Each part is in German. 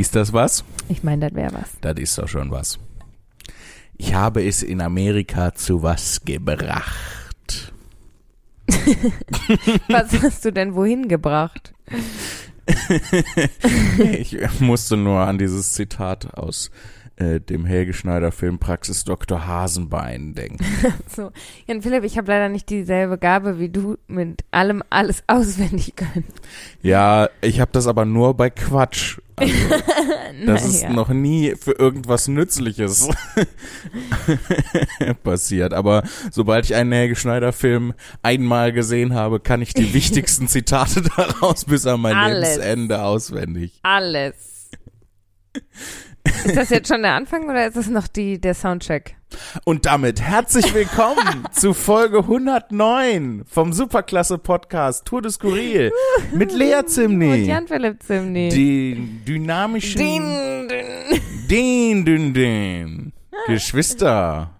Ist das was? Ich meine, das wäre was. Das ist doch schon was. Ich habe es in Amerika zu was gebracht. Was hast du denn wohin gebracht? ich musste nur an dieses Zitat aus äh, dem Helge Schneider Film Praxis Dr. Hasenbein denken. So, Jan Philipp, ich habe leider nicht dieselbe Gabe wie du mit allem alles auswendig können. Ja, ich habe das aber nur bei Quatsch. Also, das ist Naja. noch nie für irgendwas Nützliches passiert. Aber sobald ich einen Helge Schneider Film einmal gesehen habe, kann ich die wichtigsten Zitate daraus bis an mein Alles. Lebensende auswendig. Alles. Ist das jetzt schon der Anfang oder ist das noch die, der Soundcheck? Und damit herzlich willkommen zu Folge 109 vom Superklasse Podcast Tour de Skurril mit Lea Und Zimni. Jan Philipp Zimni. Den dynamischen Din, din. Den, den, den. Geschwister.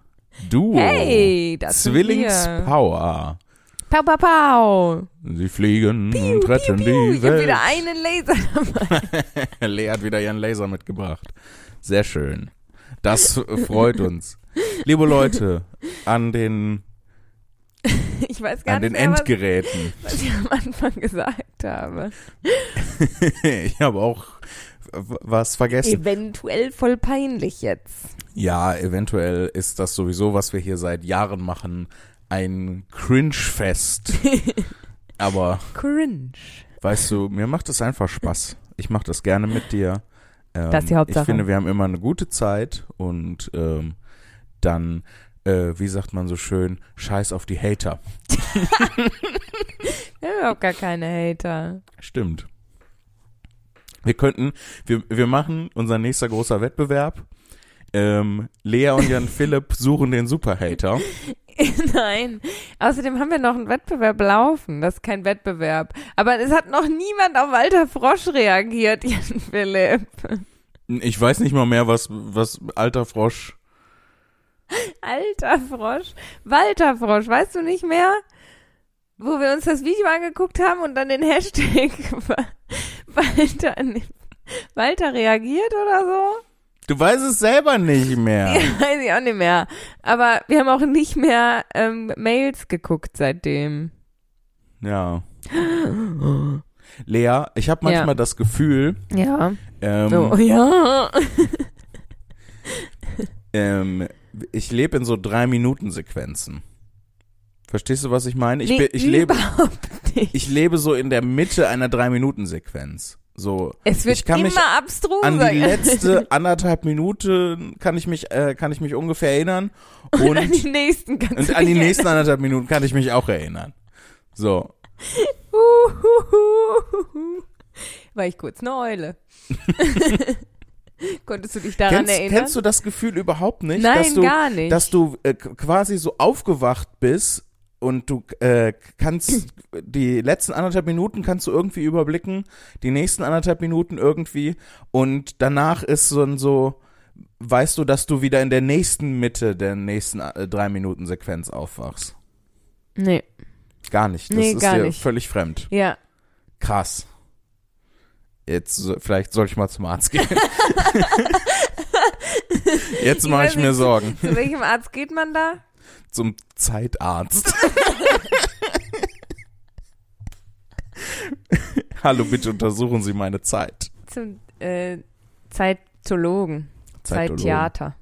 Duo. Hey, das. Zwillingspower. Pau, pau, pau. Sie fliegen und retten Piu, die ich habe Welt. wieder einen Laser dabei. Lea hat wieder ihren Laser mitgebracht. Sehr schön. Das freut uns. Liebe Leute, an den, Ich weiß gar an den nicht mehr, was, Endgeräten. was ich am Anfang gesagt habe. Ich habe auch was vergessen. Eventuell voll peinlich jetzt. Ja, eventuell ist das sowieso, was wir hier seit Jahren machen, ein Cringe-Fest. Aber Cringe. weißt du, mir macht es einfach Spaß. Ich mache das gerne mit dir. Ähm, Das ist die Hauptsache. Ich finde, wir haben immer eine gute Zeit und ähm, dann, äh, wie sagt man so schön, scheiß auf die Hater. Wir haben überhaupt gar keine Hater. Stimmt. Wir könnten, wir, wir machen unser nächster großer Wettbewerb. Ähm, Lea und Jan Philipp suchen den Superhater. Nein. Außerdem haben wir noch einen Wettbewerb laufen. Das ist kein Wettbewerb. Aber es hat noch niemand auf Walter Frosch reagiert, Jan Philipp. Ich weiß nicht mal mehr, was, was alter Frosch. Alter Frosch. Walter Frosch, weißt du nicht mehr? Wo wir uns das Video angeguckt haben und dann den Hashtag Walter, Walter reagiert oder so? Du weißt es selber nicht mehr. Weiß ich auch nicht mehr. Aber wir haben auch nicht mehr ähm, Mails geguckt seitdem. Ja. Lea, ich habe manchmal Ja. das Gefühl, Ja. ähm, Oh, ja. ähm, ich lebe in so drei Minuten Sequenzen. Verstehst du, was ich meine? Ich, Nee, ich lebe, nicht. ich lebe so in der Mitte einer drei Minuten Sequenz. So Es wird ich kann immer mich abstruser. an die letzte anderthalb Minuten kann ich mich äh, kann ich mich ungefähr erinnern und und an die nächsten und an die nächsten anderthalb Minuten kann ich mich auch erinnern. So. War ich kurz eine Eule. Konntest du dich daran kennst, erinnern? kennst du das Gefühl überhaupt nicht, Nein, dass du gar nicht. dass du äh, quasi so aufgewacht bist und du äh, kannst die letzten anderthalb Minuten kannst du irgendwie überblicken, die nächsten anderthalb Minuten irgendwie und danach ist so ein so weißt du, dass du wieder in der nächsten Mitte der nächsten äh, drei Minuten Sequenz aufwachst. nee. Gar nicht. Das Nee, ist gar dir nicht. völlig fremd. Ja. Krass. Jetzt vielleicht soll ich mal zum Arzt gehen. Jetzt mache ich mir. Sorgen. Zu welchem Arzt geht man da? Zum Zeitarzt. Hallo, bitte untersuchen Sie meine Zeit. Zum äh, Zeitologen. Zeitologen. Zeittheater.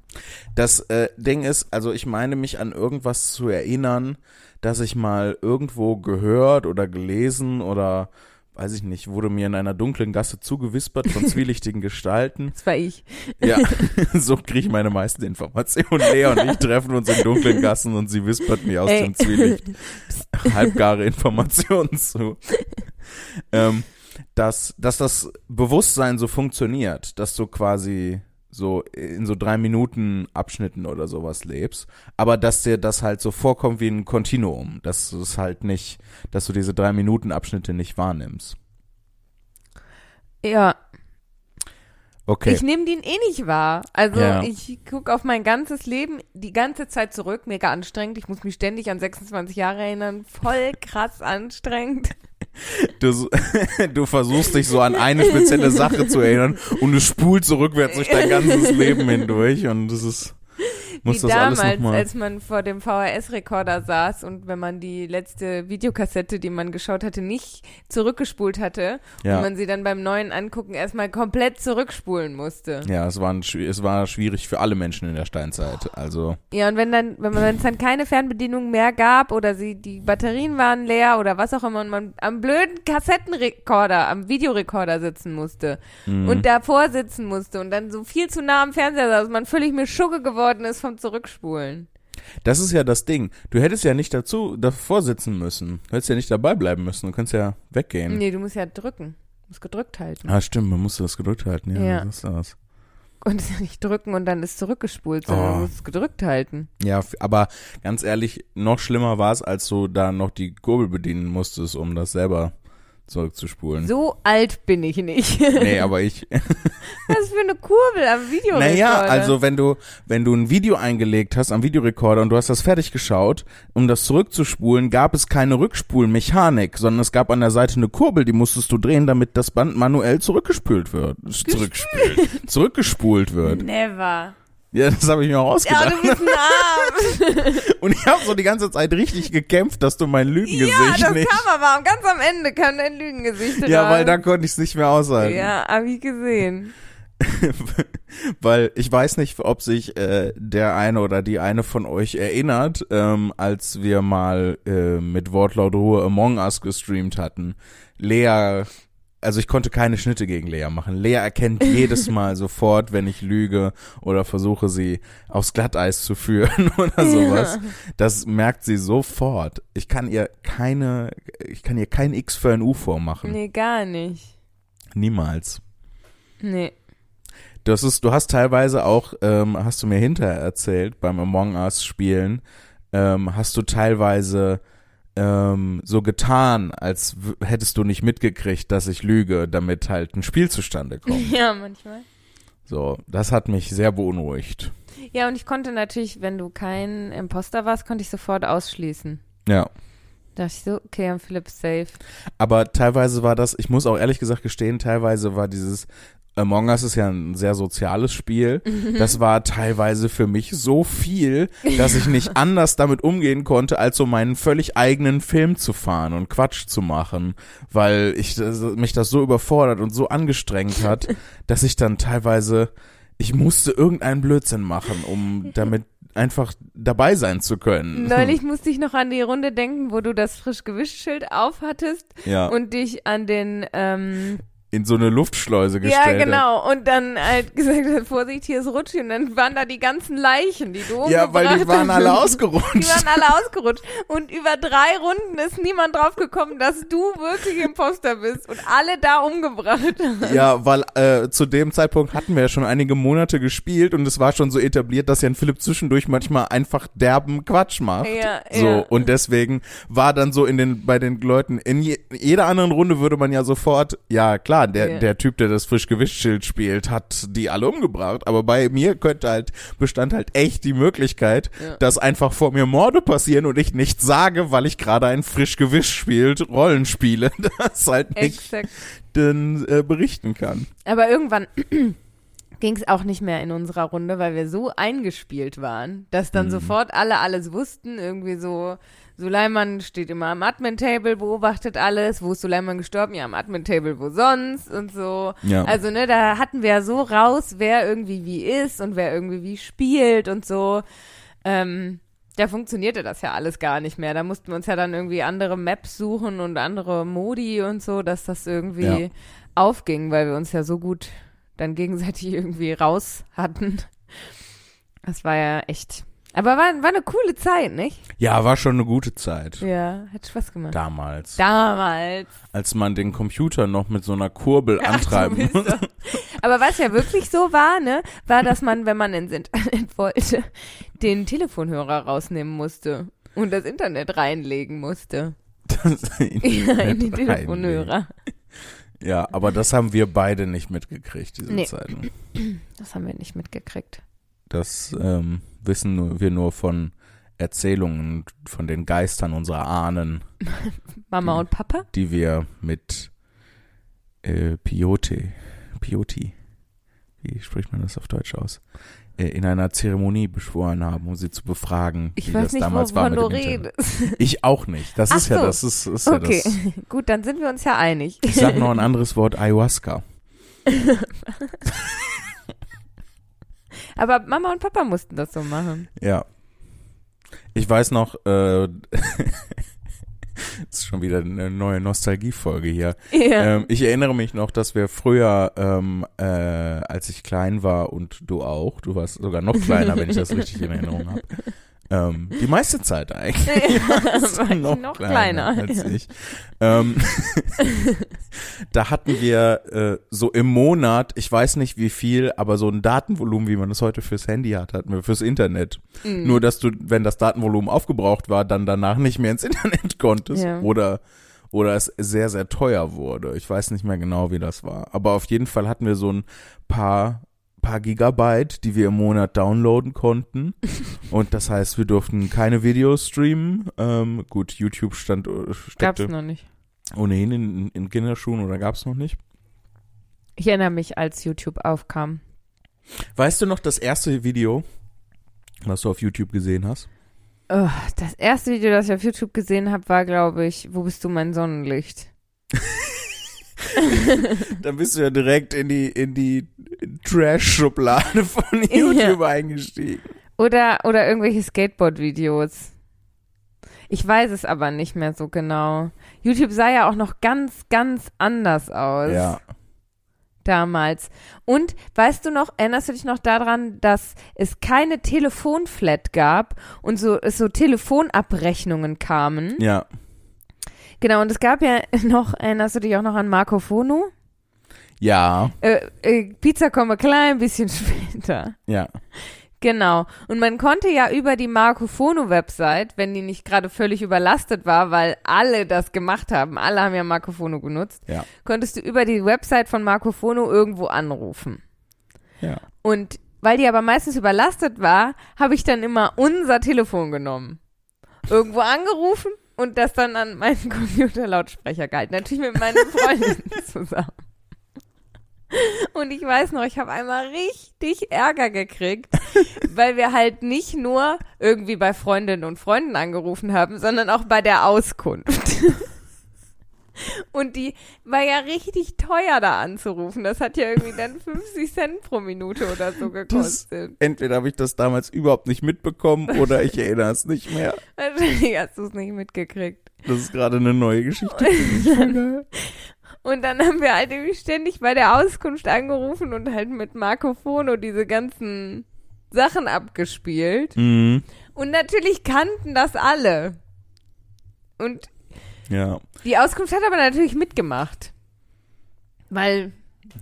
Das äh, Ding ist, also ich meine mich an irgendwas zu erinnern, dass ich mal irgendwo gehört oder gelesen oder weiß ich nicht, wurde mir in einer dunklen Gasse zugewispert von zwielichtigen Gestalten. Das war ich. Ja, so kriege ich meine meisten Informationen. Lea und ich treffen uns in dunklen Gassen und sie wispert mir aus Ey. dem Zwielicht halbgare Informationen zu. Ähm, dass, dass das Bewusstsein so funktioniert, dass du quasi so in so drei Minuten Abschnitten oder sowas lebst, aber dass dir das halt so vorkommt wie ein Kontinuum, dass du es halt nicht, dass du diese drei Minuten Abschnitte nicht wahrnimmst. Ja, Okay. ich nehme den eh nicht wahr. Also Ja. ich gucke auf mein ganzes Leben die ganze Zeit zurück, mega anstrengend. Ich muss mich ständig an 26 Jahre erinnern. Voll krass anstrengend. Du, du versuchst dich so an eine spezielle Sache zu erinnern und du spulst so rückwärts durch dein ganzes Leben hindurch und das ist muss Wie damals, als man vor dem VHS-Rekorder saß und wenn man die letzte Videokassette, die man geschaut hatte, nicht zurückgespult hatte Ja. und man sie dann beim neuen Angucken erstmal komplett zurückspulen musste. Ja, es war, ein, es war schwierig für alle Menschen in der Steinzeit. Also, Ja, und wenn dann, wenn es dann keine Fernbedienung mehr gab oder sie, die Batterien waren leer oder was auch immer und man am blöden Kassettenrekorder, am Videorekorder sitzen musste mhm. und davor sitzen musste und dann so viel zu nah am Fernseher saß, man völlig mir Schugge geworden ist vom Zurückspulen. das ist ja das Ding. Du hättest ja nicht dazu davor sitzen müssen. Du hättest ja nicht dabei bleiben müssen. Du kannst ja weggehen. Nee, du musst ja drücken. Du musst gedrückt halten. Ah, stimmt, man musste das gedrückt halten. Ja, Ja. das ist das. Und es ja nicht drücken und dann ist zurückgespult, sondern Oh. du musst es gedrückt halten. Ja, aber ganz ehrlich, noch schlimmer war es, als du da noch die Kurbel bedienen musstest, um das selber zurückzuspulen. So alt bin ich nicht. Nee, aber ich. Was für eine Kurbel am Videorekorder. Naja, also wenn du, wenn du ein Video eingelegt hast am Videorekorder und du hast das fertig geschaut, um das zurückzuspulen, gab es keine Rückspulmechanik, sondern es gab an der Seite eine Kurbel, die musstest du drehen, damit das Band manuell zurückgespült wird. Zurückgespült. zurückgespult wird. Never. Ja, das habe ich mir auch Ja, ausgedacht. du bist ein Arm. Und ich habe so die ganze Zeit richtig gekämpft, dass du mein Lügengesicht ja, das nicht. kam aber am- ganz am Ende kam dein Lügengesicht Ja, raus. weil da konnte ich es nicht mehr aushalten. Ja, hab ich gesehen. weil ich weiß nicht, ob sich äh, der eine oder die eine von euch erinnert, ähm, als wir mal äh, mit Wortlaut Ruhe Among Us gestreamt hatten. Lea, also ich konnte keine Schnitte gegen Lea machen. Lea erkennt jedes Mal sofort, wenn ich lüge oder versuche sie aufs Glatteis zu führen oder sowas. Das merkt sie sofort. Ich kann ihr keine, ich kann ihr kein X für ein U vormachen. Nee, gar nicht. Niemals. Nee. Das ist, du hast teilweise auch, ähm, hast du mir hinterher erzählt, beim Among Us Spielen, ähm, hast du teilweise ähm, so getan, als hättest du nicht mitgekriegt, dass ich lüge, damit halt ein Spiel zustande kommt. Ja, manchmal. So, das hat mich sehr beunruhigt. Ja, und ich konnte natürlich, wenn du kein Imposter warst, konnte ich sofort ausschließen. Ja. Da dachte ich so, okay, I'm Philipp safe. Aber teilweise war das, ich muss auch ehrlich gesagt gestehen, teilweise war dieses Among Us ist ja ein sehr soziales Spiel. Das war teilweise für mich so viel, dass ich nicht anders damit umgehen konnte, als so meinen völlig eigenen Film zu fahren und Quatsch zu machen, weil ich das- mich das so überfordert und so angestrengt hat, dass ich dann teilweise ich musste irgendeinen Blödsinn machen, um damit einfach dabei sein zu können. Neulich musste ich noch an die Runde denken, wo du das frisch gewischt Schild aufhattest ja, und dich an den ähm, in so eine Luftschleuse gestellt. Ja, hat. genau. Und dann halt gesagt hat, Vorsicht, hier ist Rutschi. Und dann waren da die ganzen Leichen, die du Ja, weil die waren alle Die ausgerutscht. waren alle ausgerutscht. Und über drei Runden ist niemand drauf gekommen, dass du wirklich Imposter bist und alle da umgebracht hast. Ja, weil äh, zu dem Zeitpunkt hatten wir ja schon einige Monate gespielt und es war schon so etabliert, dass Jan Philipp zwischendurch manchmal einfach derben Quatsch macht. Ja, so ja. und deswegen war dann so in den bei den Leuten in je, jeder anderen Runde würde man ja sofort ja klar der Ja. der Typ der das frisch gewischt Schild spielt hat die alle umgebracht aber bei mir könnte halt bestand halt echt die Möglichkeit Ja. dass einfach vor mir Morde passieren und ich nichts sage weil ich gerade ein frisch gewischt spielt Rollen spiele das halt nicht Exakt. äh, berichten kann. Aber irgendwann ging es auch nicht mehr in unserer Runde, weil wir so eingespielt waren, dass dann Mhm. sofort alle alles wussten. Irgendwie so, Suleiman steht immer am Admin-Table, beobachtet alles. Wo ist Suleiman gestorben? Ja, am Admin-Table, wo sonst? Und so. Ja. Also, ne, da hatten wir so raus, wer irgendwie wie ist und wer irgendwie wie spielt und so. Ähm, da funktionierte das ja alles gar nicht mehr. Da mussten wir uns ja dann irgendwie andere Maps suchen und andere Modi und so, dass das irgendwie Ja. aufging, weil wir uns ja so gut dann gegenseitig irgendwie raus hatten. Das war ja echt. Aber war, war eine coole Zeit, nicht? Ja, war schon eine gute Zeit. Ja, hat Spaß gemacht. Damals. Damals. Als man den Computer noch mit so einer Kurbel antreiben Ach, du musste. Aber was ja wirklich so war, ne, war, dass man, wenn man ins Internet wollte, den Telefonhörer rausnehmen musste und das Internet reinlegen musste. Das in Ja, in die Internet Telefonhörer. Ja, aber das haben wir beide nicht mitgekriegt, diese Nee. Zeiten. Das haben wir nicht mitgekriegt. Das ähm, wissen wir nur von Erzählungen von den Geistern unserer Ahnen, Mama Die- und Papa? die wir mit äh, Piote, Pioti, wie spricht man das auf Deutsch aus, in einer Zeremonie beschworen haben, um sie zu befragen, Ich wie weiß das nicht, damals war mit dem Internet. redest. Ich auch nicht. Das Ach ist ja so. das ist, ist Okay, ja das. gut, dann sind wir uns ja einig. Ich sag noch ein anderes Wort, Ayahuasca. Aber Mama und Papa mussten das so machen. Ja. Ich weiß noch, äh, das ist schon wieder eine neue Nostalgiefolge hier. Ja. Ähm, ich erinnere mich noch, dass wir früher, ähm, äh, als ich klein war und du auch, du warst sogar noch kleiner, wenn ich das richtig in Erinnerung habe. Ähm, die meiste Zeit eigentlich. du war ich noch kleiner. als ich. Ähm, da hatten wir äh, so im Monat, ich weiß nicht wie viel, aber so ein Datenvolumen, wie man das heute fürs Handy hat, hatten wir fürs Internet. Mhm. Nur, dass du, wenn das Datenvolumen aufgebraucht war, dann danach nicht mehr ins Internet konntest. Ja. Oder, oder es sehr, sehr teuer wurde. Ich weiß nicht mehr genau, wie das war. Aber auf jeden Fall hatten wir so ein paar, paar Gigabyte, die wir im Monat downloaden konnten. Und das heißt, wir durften keine Videos streamen. Ähm, gut, YouTube stand, äh, Gab's steckte noch nicht. ohnehin in, in Kinderschuhen oder gab's noch nicht. Ich erinnere mich, als YouTube aufkam. Weißt du noch das erste Video, was du auf YouTube gesehen hast? Oh, das erste Video, das ich auf YouTube gesehen habe, war, glaube ich, Wo bist du mein Sonnenlicht? Dann bist du ja direkt in die, in die Trash-Schublade von YouTube eingestiegen. Oder, oder irgendwelche Skateboard-Videos. Ich weiß es aber nicht mehr so genau. YouTube sah ja auch noch ganz, ganz anders aus Ja. damals. Und weißt du noch, erinnerst du dich noch daran, dass es keine Telefonflat gab und so, es so Telefonabrechnungen kamen? Ja. Genau, und es gab ja noch, erinnerst du dich auch noch an Marco Fono? Ja. Äh, äh, Pizza komme klein bisschen später. Ja. Genau. Und man konnte ja über die Marco Fono Website, wenn die nicht gerade völlig überlastet war, weil alle das gemacht haben, alle haben ja Marco Fono genutzt, Ja. konntest du über die Website von Marco Fono irgendwo anrufen. Ja. Und weil die aber meistens überlastet war, habe ich dann immer unser Telefon genommen. Irgendwo angerufen und das dann an meinen Computerlautsprecher gehalten. Natürlich mit meinen Freundinnen zusammen. Und ich weiß noch, ich habe einmal richtig Ärger gekriegt, weil wir halt nicht nur irgendwie bei Freundinnen und Freunden angerufen haben, sondern auch bei der Auskunft. Und die war ja richtig teuer da anzurufen. Das hat ja irgendwie dann 50 Cent pro Minute oder so gekostet. Entweder habe ich das damals überhaupt nicht mitbekommen oder ich erinnere es nicht mehr. Wahrscheinlich hast du es nicht mitgekriegt. Das ist gerade eine neue Geschichte. Und dann haben wir halt irgendwie ständig bei der Auskunft angerufen und halt mit Marco Fono diese ganzen Sachen abgespielt. mhm. Und natürlich kannten das alle. Und Ja. die Auskunft hat aber natürlich mitgemacht. Weil,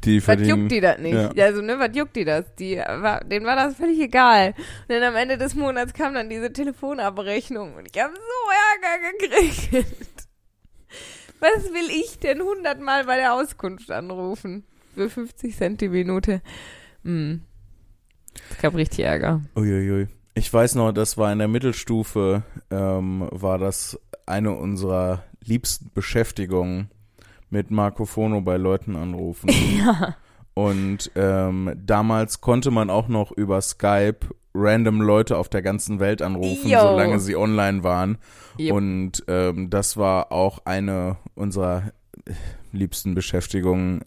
Die was juckt die das nicht? ja. Also, ne, was juckt die das? Die war, denen war das völlig egal. Und dann am Ende des Monats kam dann diese Telefonabrechnung und ich habe so Ärger gekriegt. Was will ich denn hundertmal bei der Auskunft anrufen? Für 50 Cent die Minute. Hm. Es gab richtig Ärger. Uiuiui. Ich weiß noch, das war in der Mittelstufe, ähm, war das eine unserer liebsten Beschäftigungen mit Marco Fono bei Leuten anrufen. Ja. Und ähm, damals konnte man auch noch über Skype random Leute auf der ganzen Welt anrufen, Jo. solange sie online waren. Yep. Und ähm, das war auch eine unserer äh, liebsten Beschäftigungen.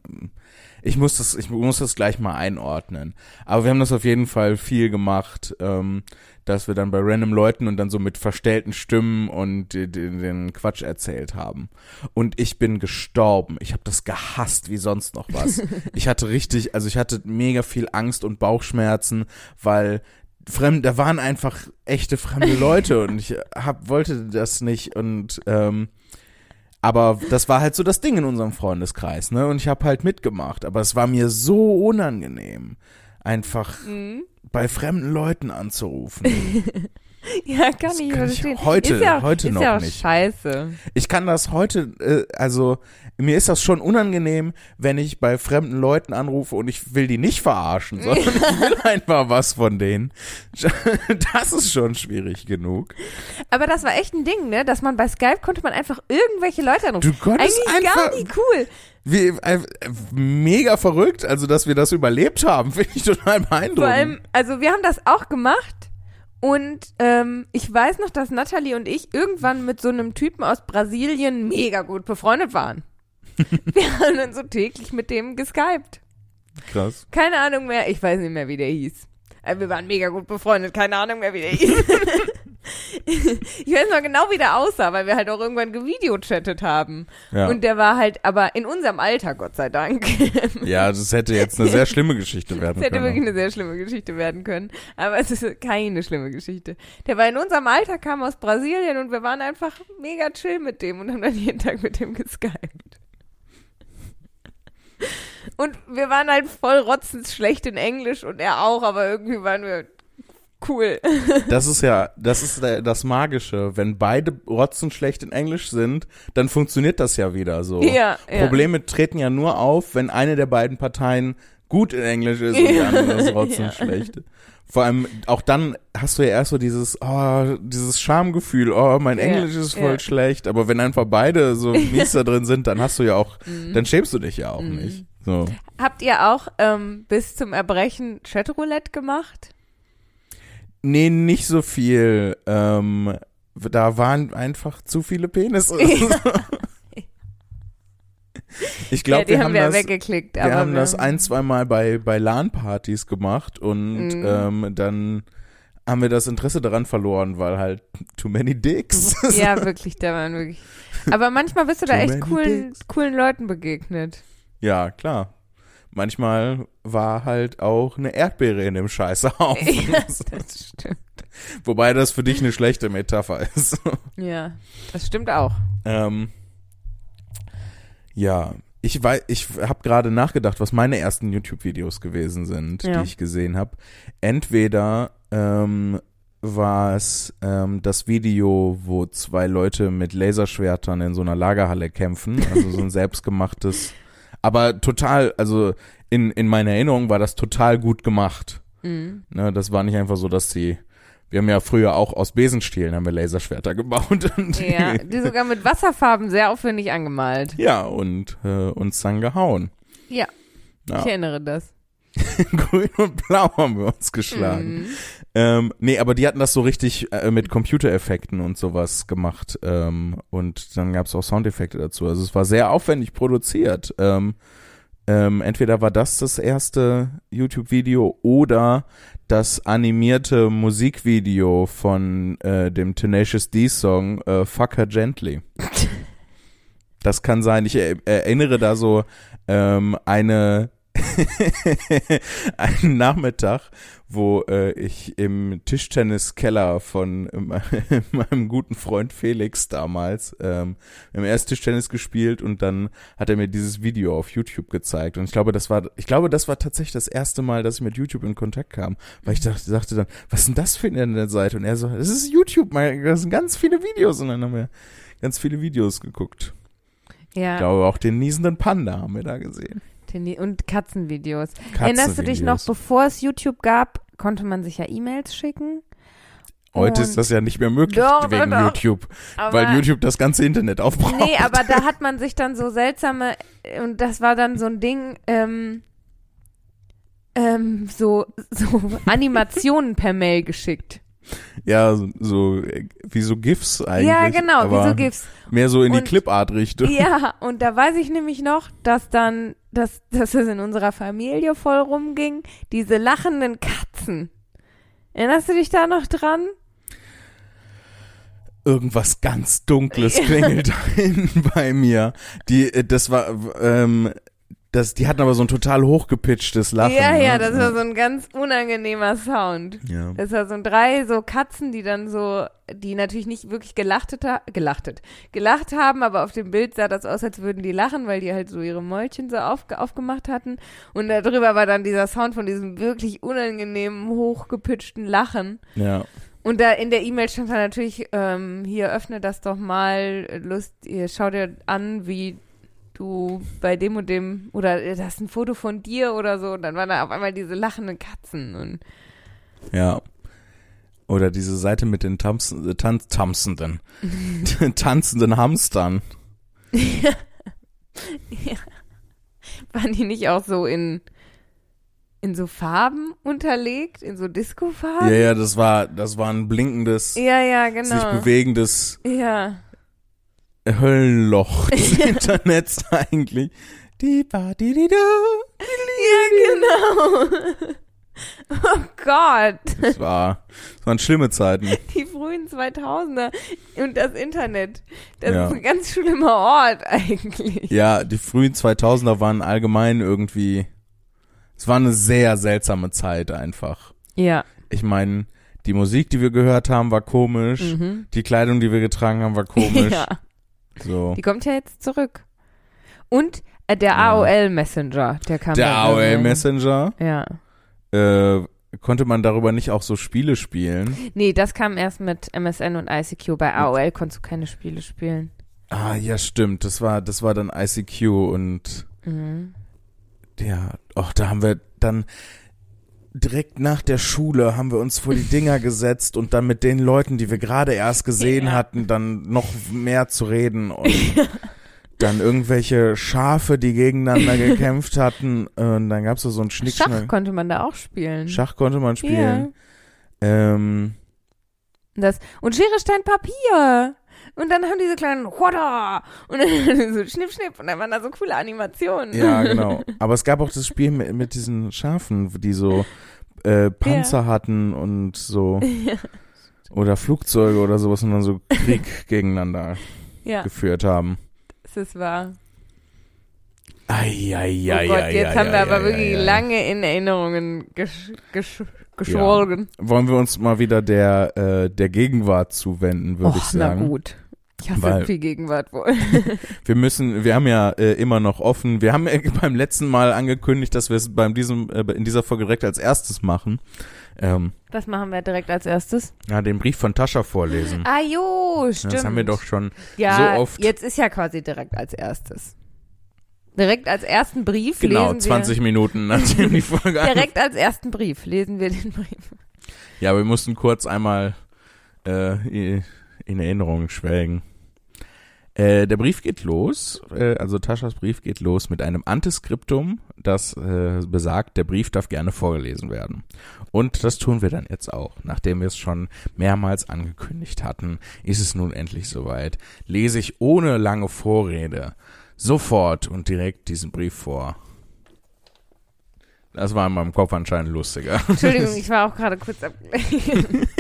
Ich muss das, ich muss das gleich mal einordnen. Aber wir haben das auf jeden Fall viel gemacht, ähm, dass wir dann bei random Leuten und dann so mit verstellten Stimmen und den Quatsch erzählt haben. Und ich bin gestorben. Ich habe das gehasst wie sonst noch was. ich hatte richtig, also ich hatte mega viel Angst und Bauchschmerzen, weil fremd, da waren einfach echte fremde Leute und ich hab, wollte das nicht und ähm, aber das war halt so das Ding in unserem Freundeskreis, ne? Und ich habe halt mitgemacht, aber es war mir so unangenehm, einfach Mhm. Bei fremden Leuten anzurufen. Ja, kann Das ich kann ich verstehen. heute- ist ja auch, heute ist noch ja auch nicht. scheiße. Ich kann das heute, äh, also mir ist das schon unangenehm, wenn ich bei fremden Leuten anrufe und ich will die nicht verarschen, sondern ich will einfach was von denen. Das ist schon schwierig genug. Aber das war echt ein Ding, ne? Dass man bei Skype konnte man einfach irgendwelche Leute anrufen. Du konntest Eigentlich einfach gar nicht cool. wie, äh, mega verrückt, also dass wir das überlebt haben, finde ich total beeindruckend. Vor allem, also wir haben das auch gemacht und ähm, ich weiß noch, dass Natalie und ich irgendwann mit so einem Typen aus Brasilien mega gut befreundet waren. wir haben dann so täglich mit dem geskypt. krass. Keine Ahnung mehr, ich weiß nicht mehr, wie der hieß. Äh, Wir waren mega gut befreundet, keine Ahnung mehr, wie der hieß. ich weiß noch genau, wie der aussah, weil wir halt auch irgendwann gevideochattet haben. Ja. Und der war halt aber in unserem Alter, Gott sei Dank. ja, das hätte jetzt eine sehr schlimme Geschichte werden Das hätte wirklich können. eine sehr schlimme Geschichte werden können. Aber es ist keine schlimme Geschichte. Der war in unserem Alter, kam aus Brasilien und wir waren einfach mega chill mit dem und haben dann jeden Tag mit dem geskypt. Und wir waren halt voll rotzend schlecht in Englisch und er auch, aber irgendwie waren wir cool. Das ist ja, das ist das Magische. Wenn beide Rotzen schlecht in Englisch sind, dann funktioniert das ja wieder so. Ja, ja. Probleme treten ja nur auf, wenn eine der beiden Parteien gut in Englisch ist und die Ja. andere ist rotzen Ja. schlecht. Vor allem, auch dann hast du ja erst so dieses, oh, dieses Schamgefühl, oh, mein Ja, Englisch ist voll ja. schlecht. Aber wenn einfach beide so mies da drin sind, dann hast du ja auch, Mhm. dann schämst du dich ja auch nicht. So. Habt ihr auch ähm, bis zum Erbrechen Chatroulette gemacht? Nee, nicht so viel. Ähm, da waren einfach zu viele Penisse. ich glaube, ja, die wir haben wir das, weggeklickt. wir haben wir, das ein, zwei Mal bei, bei LAN-Partys gemacht und Mhm. ähm, dann haben wir das Interesse daran verloren, weil halt too many dicks. Ja, wirklich, da waren wirklich. Aber manchmal bist du da echt coolen, dicks. coolen Leuten begegnet. ja, klar. Manchmal war halt auch eine Erdbeere in dem Scheißhaufen. Ja, das stimmt. Wobei das für dich eine schlechte Metapher ist. Ja, das stimmt auch. Ähm, ja, ich weiß, ich habe gerade nachgedacht, was meine ersten YouTube-Videos gewesen sind, Ja. die ich gesehen habe. Entweder ähm, war es ähm, das Video, wo zwei Leute mit Laserschwertern in so einer Lagerhalle kämpfen, also so ein selbstgemachtes, aber total, also in, in meiner Erinnerung war das total gut gemacht. Mhm. Ne, das war nicht einfach so, dass die wir haben ja früher auch aus Besenstielen haben wir Laserschwerter gebaut. Und Ja, die sogar mit Wasserfarben sehr aufwendig angemalt. Ja, und äh, uns dann gehauen. Ja, Ja. ich erinnere das. Grün und Blau haben wir uns geschlagen. Mhm. Ähm, nee, aber die hatten das so richtig äh, mit Computereffekten und sowas gemacht. Ähm, und dann gab's auch Soundeffekte dazu. Also es war sehr aufwendig produziert. Ähm, ähm, entweder war das das erste YouTube-Video oder das animierte Musikvideo von äh, dem Tenacious D-Song äh, Fuck Her Gently. Das kann sein. Ich er erinnere da so ähm, eine einen Nachmittag, wo äh, ich im Tischtenniskeller von äh, meinem guten Freund Felix damals ähm, im erst Tischtennis gespielt und dann hat er mir dieses Video auf YouTube gezeigt und ich glaube, das war ich glaube, das war tatsächlich das erste Mal, dass ich mit YouTube in Kontakt kam, weil ich dachte, sagte dann, was ist denn das für eine Seite und er so, das ist YouTube, mein, das sind ganz viele Videos und dann haben wir ganz viele Videos geguckt. Ich Ja, glaube, auch den niesenden Panda haben wir da gesehen. Teni- und Katzenvideos. Erinnerst du dich noch, bevor es YouTube gab, konnte man sich ja E-Mails schicken? Heute Und- ist das ja nicht mehr möglich Doch, wegen doch. YouTube, Aber, weil YouTube das ganze Internet aufbraucht. Nee, aber da hat man sich dann so seltsame, und das war dann so ein Ding, ähm, ähm, so, so Animationen per Mail geschickt. Ja, so, äh, wie so GIFs eigentlich. ja, genau, wie so GIFs. Mehr so in die Und- Clipart-Richtung. Ja, und da weiß ich nämlich noch, dass dann, dass, dass es in unserer Familie voll rumging, diese lachenden Katzen. Erinnerst du dich da noch dran? Irgendwas ganz Dunkles klingelt bei mir. Die, äh, das war, ähm, das, die hatten aber so ein total hochgepitchtes Lachen. ja, ja, ne? das war so ein ganz unangenehmer Sound. Ja. Das war so drei so Katzen, die dann so, die natürlich nicht wirklich gelachtet, gelachtet, gelacht haben, aber auf dem Bild sah das aus, als würden die lachen, weil die halt so ihre Mäulchen so aufge aufgemacht hatten. Und darüber war dann dieser Sound von diesem wirklich unangenehmen, hochgepitchten Lachen. ja. Und da in der E-Mail stand dann natürlich, ähm, hier öffne das doch mal, Lust, ihr schau dir an, wie du bei dem und dem, oder äh, das ist ein Foto von dir oder so, und dann waren da auf einmal diese lachenden Katzen und Ja. Oder diese Seite mit den Tamsen, äh, tan tanzenden, tanzenden Hamstern. ja. Waren die nicht auch so in, in so Farben unterlegt, in so Disco-Farben? Ja, ja, das war, das war ein blinkendes, Ja, ja, genau. sich bewegendes Ja. Höllenloch des Internets eigentlich. Die ba, di, di, da. Ja, genau. Oh Gott. Das war, das waren schlimme Zeiten. Die frühen 2000er und das Internet. Das Ja. ist ein ganz schlimmer Ort eigentlich. Ja, die frühen 2000er waren allgemein irgendwie, es war eine sehr seltsame Zeit einfach. Ja. Ich meine, die Musik, die wir gehört haben, war komisch. Mhm. Die Kleidung, die wir getragen haben, war komisch. Ja. So. Die kommt ja jetzt zurück. Und äh, der Ja. AOL Messenger, der kam Der AOL. Messenger, Ja. äh, konnte man darüber nicht auch so Spiele spielen? Nee, das kam erst mit MSN und ICQ. Bei AOL konntest du keine Spiele spielen. Ah, ja, stimmt. Das war, das war dann ICQ und Mhm. ja, ach, da haben wir dann direkt nach der Schule haben wir uns vor die Dinger gesetzt und dann mit den Leuten, die wir gerade erst gesehen Ja. hatten, dann noch mehr zu reden und dann irgendwelche Schafe, die gegeneinander gekämpft hatten und dann gab's da so einen Schach Schnickschnack. konnte man da auch spielen. Schach konnte man spielen. Ähm, Das, und Schere, Stein, Papier. Und dann haben diese kleinen Hoda und dann so Schnipp, Schnipp und dann waren da so coole Animationen. ja, genau. Aber es gab auch das Spiel mit, mit diesen Schafen, die so äh, Panzer hatten und so oder Flugzeuge oder sowas und dann so Krieg gegeneinander Ja, geführt haben. das ist wahr. Ai, ai, oh ai, Gott, ai, jetzt haben wir aber wirklich lange in Erinnerungen gesch gesch geschwolgen. Wollen wir uns mal wieder der, äh, der Gegenwart zuwenden, würde ich Och, na sagen. gut. Ich hasse Weil- viel Gegenwart wohl. Wir müssen, wir haben ja äh, immer noch offen, wir haben ja beim letzten Mal angekündigt, dass wir es beim diesem, äh, in dieser Folge direkt als erstes machen. Ähm, Was machen wir direkt als erstes? ja, den Brief von Tascha vorlesen. Ah jo, stimmt. Das haben wir doch schon ja, so oft. jetzt ist ja quasi direkt als erstes. Direkt als ersten Brief Genau, lesen 20 Minuten nachdem die Folge wir. an. Direkt als ersten Brief lesen wir den Brief. Ja, wir mussten kurz einmal äh, in Erinnerung schwelgen. Äh, der Brief geht los, äh, also Taschas Brief geht los mit einem Antiskriptum, das äh, besagt, der Brief darf gerne vorgelesen werden. Und das tun wir dann jetzt auch. Nachdem wir es schon mehrmals angekündigt hatten, ist es nun endlich soweit. Lese ich ohne lange Vorrede sofort und direkt diesen Brief vor. Das war in meinem Kopf anscheinend lustiger. Entschuldigung, ich war auch gerade kurz abgelenkt.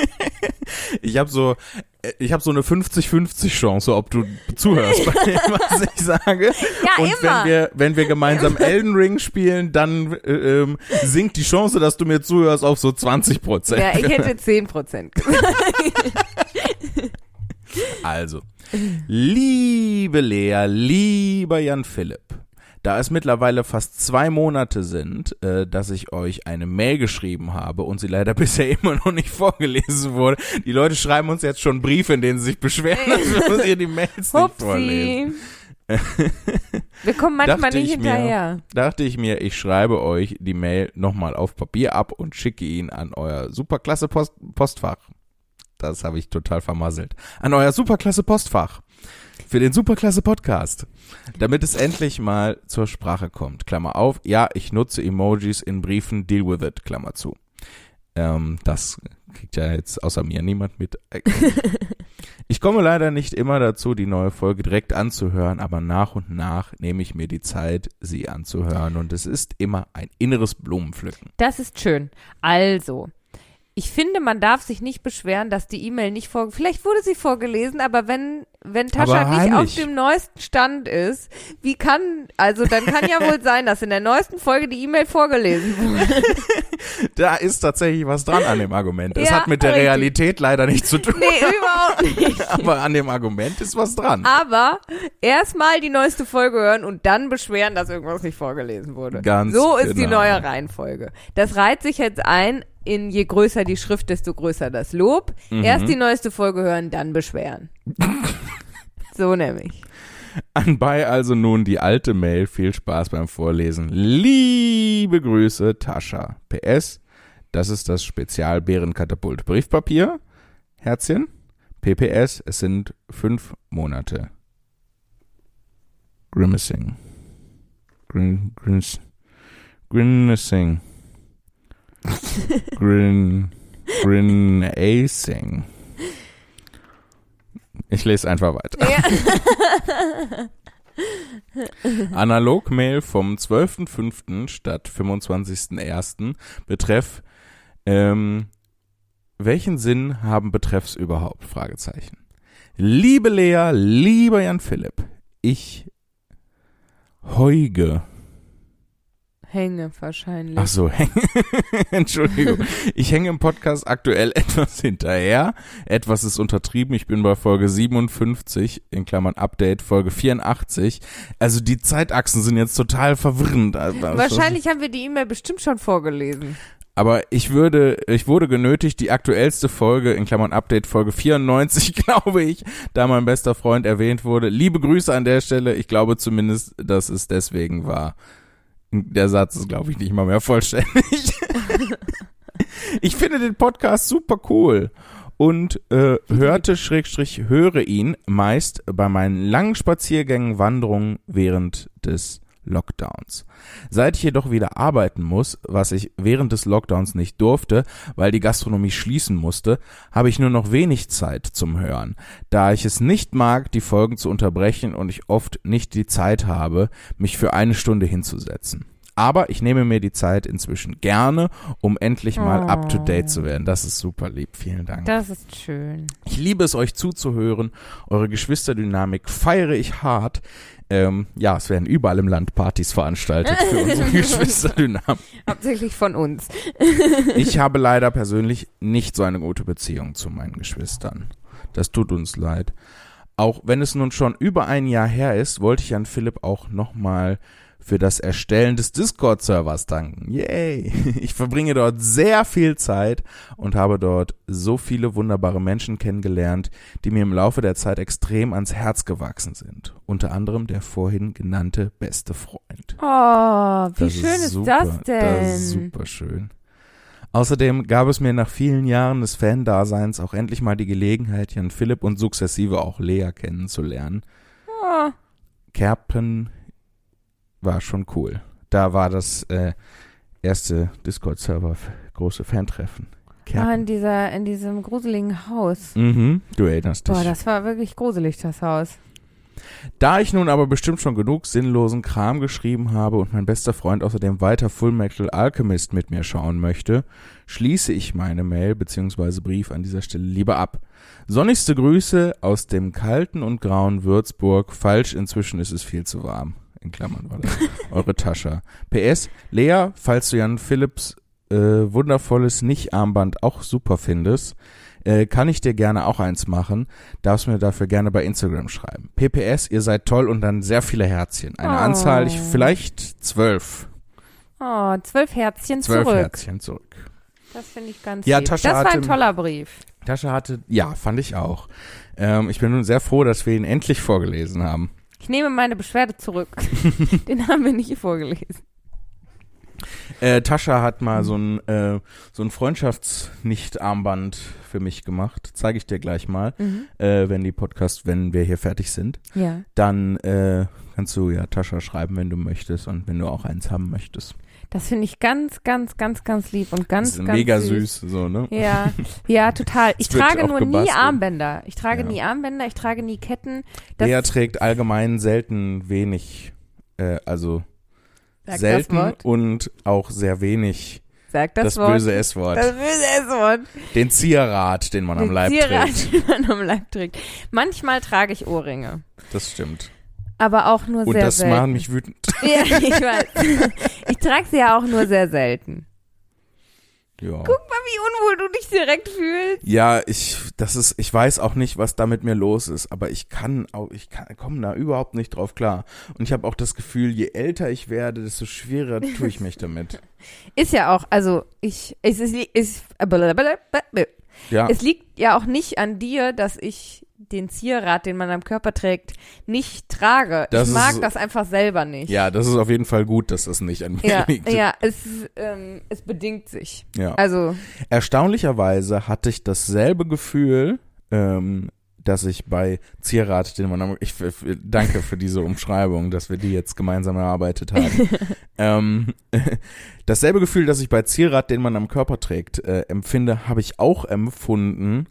Ich habe so, äh, ich habe so eine 50-50 Chance, ob du zuhörst bei dem, was ich sage. Ja, Und immer. wenn wir, wenn wir gemeinsam Elden Ring spielen, dann äh, ähm, sinkt die Chance, dass du mir zuhörst, auf so 20 Prozent. ja, ich hätte 10 Prozent. Also, liebe Lea, lieber Jan Philipp, da es mittlerweile fast zwei Monate sind, äh, dass ich euch eine Mail geschrieben habe und sie leider bisher immer noch nicht vorgelesen wurde. Die Leute schreiben uns jetzt schon Briefe, in denen sie sich beschweren, dass wir uns hier die Mails nicht vorlesen. Wir kommen manchmal nicht ich mir. hinterher. Dachte ich mir, ich schreibe euch die Mail nochmal auf Papier ab und schicke ihn an euer superklasse Post Postfach. Das habe ich total vermasselt. An euer superklasse Postfach. Für den superklasse Podcast. Damit es endlich mal zur Sprache kommt. Klammer auf. Ja, ich nutze Emojis in Briefen. Deal with it. Klammer zu. Ähm, das kriegt ja jetzt außer mir niemand mit. Ich komme leider nicht immer dazu, die neue Folge direkt anzuhören, aber nach und nach nehme ich mir die Zeit, sie anzuhören und es ist immer ein inneres Blumenpflücken. Das ist schön. Also, ich finde, man darf sich nicht beschweren, dass die E-Mail nicht vor, vielleicht wurde sie vorgelesen, aber wenn, wenn Tascha nicht auf dem neuesten Stand ist, wie kann, also dann kann ja wohl sein, dass in der neuesten Folge die E-Mail vorgelesen wurde. Da ist tatsächlich was dran an dem Argument. Es Ja, hat mit der richtig. Realität leider nichts zu tun, Nee, überhaupt nicht. aber an dem Argument ist was dran. Aber erstmal die neueste Folge hören und dann beschweren, dass irgendwas nicht vorgelesen wurde. Ganz so ist die genau. neue Reihenfolge. Das reiht sich jetzt ein in je größer die Schrift, desto größer das Lob. Mhm. Erst die neueste Folge hören, dann beschweren. so nämlich. Anbei also nun die alte Mail. Viel Spaß beim Vorlesen. Liebe Grüße, Tascha. PS, das ist das Spezial-Bärenkatapult Briefpapier. Herzchen. PPS, es sind fünf Monate. Grimacing. Grin, grins, grimacing. Grin, grinacing. Ich lese einfach weiter. Ja. Analogmail vom 12.05. statt 25.01. Betreff ähm, welchen Sinn haben Betreffs überhaupt? Fragezeichen. Liebe Lea, lieber Jan Philipp, ich heuge. Hänge wahrscheinlich. Ach so, hänge. Entschuldigung. Ich hänge im Podcast aktuell etwas hinterher. Etwas ist untertrieben. Ich bin bei Folge 57, in Klammern Update, Folge 84. Also die Zeitachsen sind jetzt total verwirrend. Wahrscheinlich haben wir die E-Mail bestimmt schon vorgelesen. Aber ich würde, ich wurde genötigt, die aktuellste Folge, in Klammern Update, Folge 94, glaube ich, da mein bester Freund erwähnt wurde. Liebe Grüße an der Stelle. Ich glaube zumindest, dass es deswegen war. Der Satz ist, glaube ich, nicht mal mehr vollständig. ich finde den Podcast super cool und äh, hörte, Schrägstrich, höre ihn meist bei meinen langen Spaziergängen, Wanderungen während des Lockdowns. Seit ich jedoch wieder arbeiten muss, was ich während des Lockdowns nicht durfte, weil die Gastronomie schließen musste, habe ich nur noch wenig Zeit zum Hören, da ich es nicht mag, die Folgen zu unterbrechen und ich oft nicht die Zeit habe, mich für eine Stunde hinzusetzen. Aber ich nehme mir die Zeit inzwischen gerne, um endlich mal Oh. up to date zu werden. Das ist super lieb. Vielen Dank. Das ist schön. Ich liebe es, euch zuzuhören. Eure Geschwisterdynamik feiere ich hart. Ähm, ja, es werden überall im Land Partys veranstaltet für unsere Geschwisterdynamik. Hauptsächlich von uns. Ich habe leider persönlich nicht so eine gute Beziehung zu meinen Geschwistern. Das tut uns leid. Auch wenn es nun schon über ein Jahr her ist, wollte ich an Philipp auch nochmal für das Erstellen des Discord-Servers danken. Yay! Ich verbringe dort sehr viel Zeit und habe dort so viele wunderbare Menschen kennengelernt, die mir im Laufe der Zeit extrem ans Herz gewachsen sind. Unter anderem der vorhin genannte beste Freund. Oh, wie Das schön ist, super, das denn? Das ist super schön. Außerdem gab es mir nach vielen Jahren des Fan-Daseins auch endlich mal die Gelegenheit, Jan Philipp und sukzessive auch Lea kennenzulernen. Oh, Kerpen war schon cool. Da war das äh, erste Discord-Server große Fantreffen. ah, Kerpen. in, dieser, in diesem gruseligen Haus. Mhm, du erinnerst dich. Boah, das war wirklich gruselig, das Haus. Da ich nun aber bestimmt schon genug sinnlosen Kram geschrieben habe und mein bester Freund außerdem weiter Fullmetal Alchemist mit mir schauen möchte, schließe ich meine Mail bzw. Brief an dieser Stelle lieber ab. Sonnigste Grüße aus dem kalten und grauen Würzburg. Falsch, inzwischen ist es viel zu warm. In Klammern war das. Eure Tasche. PS, Lea, falls du Jan Philipps äh, wundervolles Nicht-Armband auch super findest, äh, kann ich dir gerne auch eins machen. Darfst mir dafür gerne bei Instagram schreiben. PPS, ihr seid toll und dann sehr viele Herzchen. Eine Oh. Anzahl, ich, vielleicht zwölf. Oh, zwölf Herzchen Zwölf zurück. Herzchen zurück. Das finde ich ganz Ja, lieb. Tascha Das war ein hatte- toller Brief. Tasche hatte, ja, fand ich auch. Ähm, ich bin nun sehr froh, dass wir ihn endlich vorgelesen haben. Ich nehme meine Beschwerde zurück. Den haben wir nicht vorgelesen. Äh, Tascha hat mal so ein, äh, so ein Freundschafts-Nicht-Armband für mich gemacht. Zeige ich dir gleich mal, Mhm. äh, wenn die Podcast, wenn wir hier fertig sind. Ja. Dann äh, kannst du ja Tascha schreiben, wenn du möchtest und wenn du auch eins haben möchtest. Das finde ich ganz, ganz, ganz, ganz lieb und ganz, das ist ganz mega süß. süß, so, ne? Ja, ja, total. Ich trage nur nie gebastelt. Armbänder. Ich trage Ja. nie Armbänder, ich trage nie Ketten. Das, Der trägt allgemein selten wenig, äh, also sag selten und auch sehr wenig Sag das, das, Wort. böse S-Wort. Das böse S-Wort. Den Zierrat, den man am Den Leib Zierat, trägt. den man am Leib trägt. Manchmal trage ich Ohrringe. Das stimmt. Aber auch nur Und sehr das selten. macht mich wütend. Ja, ich weiß. Ich trage sie ja auch nur sehr selten. Ja. Guck mal, wie unwohl du dich direkt fühlst. Ja, ich, das ist, ich weiß auch nicht, was da mit mir los ist, aber ich kann auch, ich kann, komme da überhaupt nicht drauf klar. Und ich habe auch das Gefühl, je älter ich werde, desto schwerer tue ich mich damit. Ist ja auch, also ich, es ist, ist Ja, es liegt ja auch nicht an dir, dass ich den Zierrad, den man am Körper trägt, nicht trage. Das ich mag ist- das einfach selber nicht. ja, das ist auf jeden Fall gut, dass das nicht an mir Ja, liegt. ja, es, ähm, es bedingt sich. Ja. Also, Erstaunlicherweise hatte ich dasselbe Gefühl, ähm, dass ich bei Zierrad, den man am, ich danke für diese Umschreibung, dass wir die jetzt gemeinsam erarbeitet haben. ähm, dasselbe Gefühl, das ich bei Zierrad, den man am Körper trägt, äh, empfinde, habe ich auch empfunden,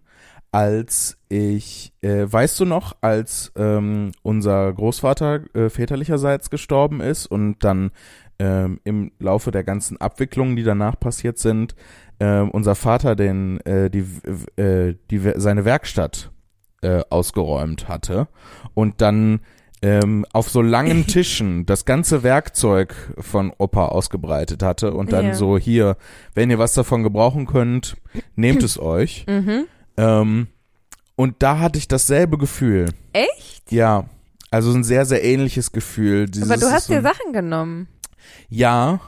als ich, äh, weißt du noch, als ähm, unser Großvater äh, väterlicherseits gestorben ist und dann ähm, im Laufe der ganzen Abwicklungen, die danach passiert sind, ähm, unser Vater den äh, die, äh, die seine Werkstatt äh, ausgeräumt hatte und dann ähm, auf so langen Tischen das ganze Werkzeug von Opa ausgebreitet hatte und dann Ja. so hier, wenn ihr was davon gebrauchen könnt, nehmt es euch. mhm. Ähm, und da hatte ich dasselbe Gefühl. echt? Ja, also ein sehr, sehr ähnliches Gefühl. Dieses Aber du hast so dir Sachen genommen. Ja.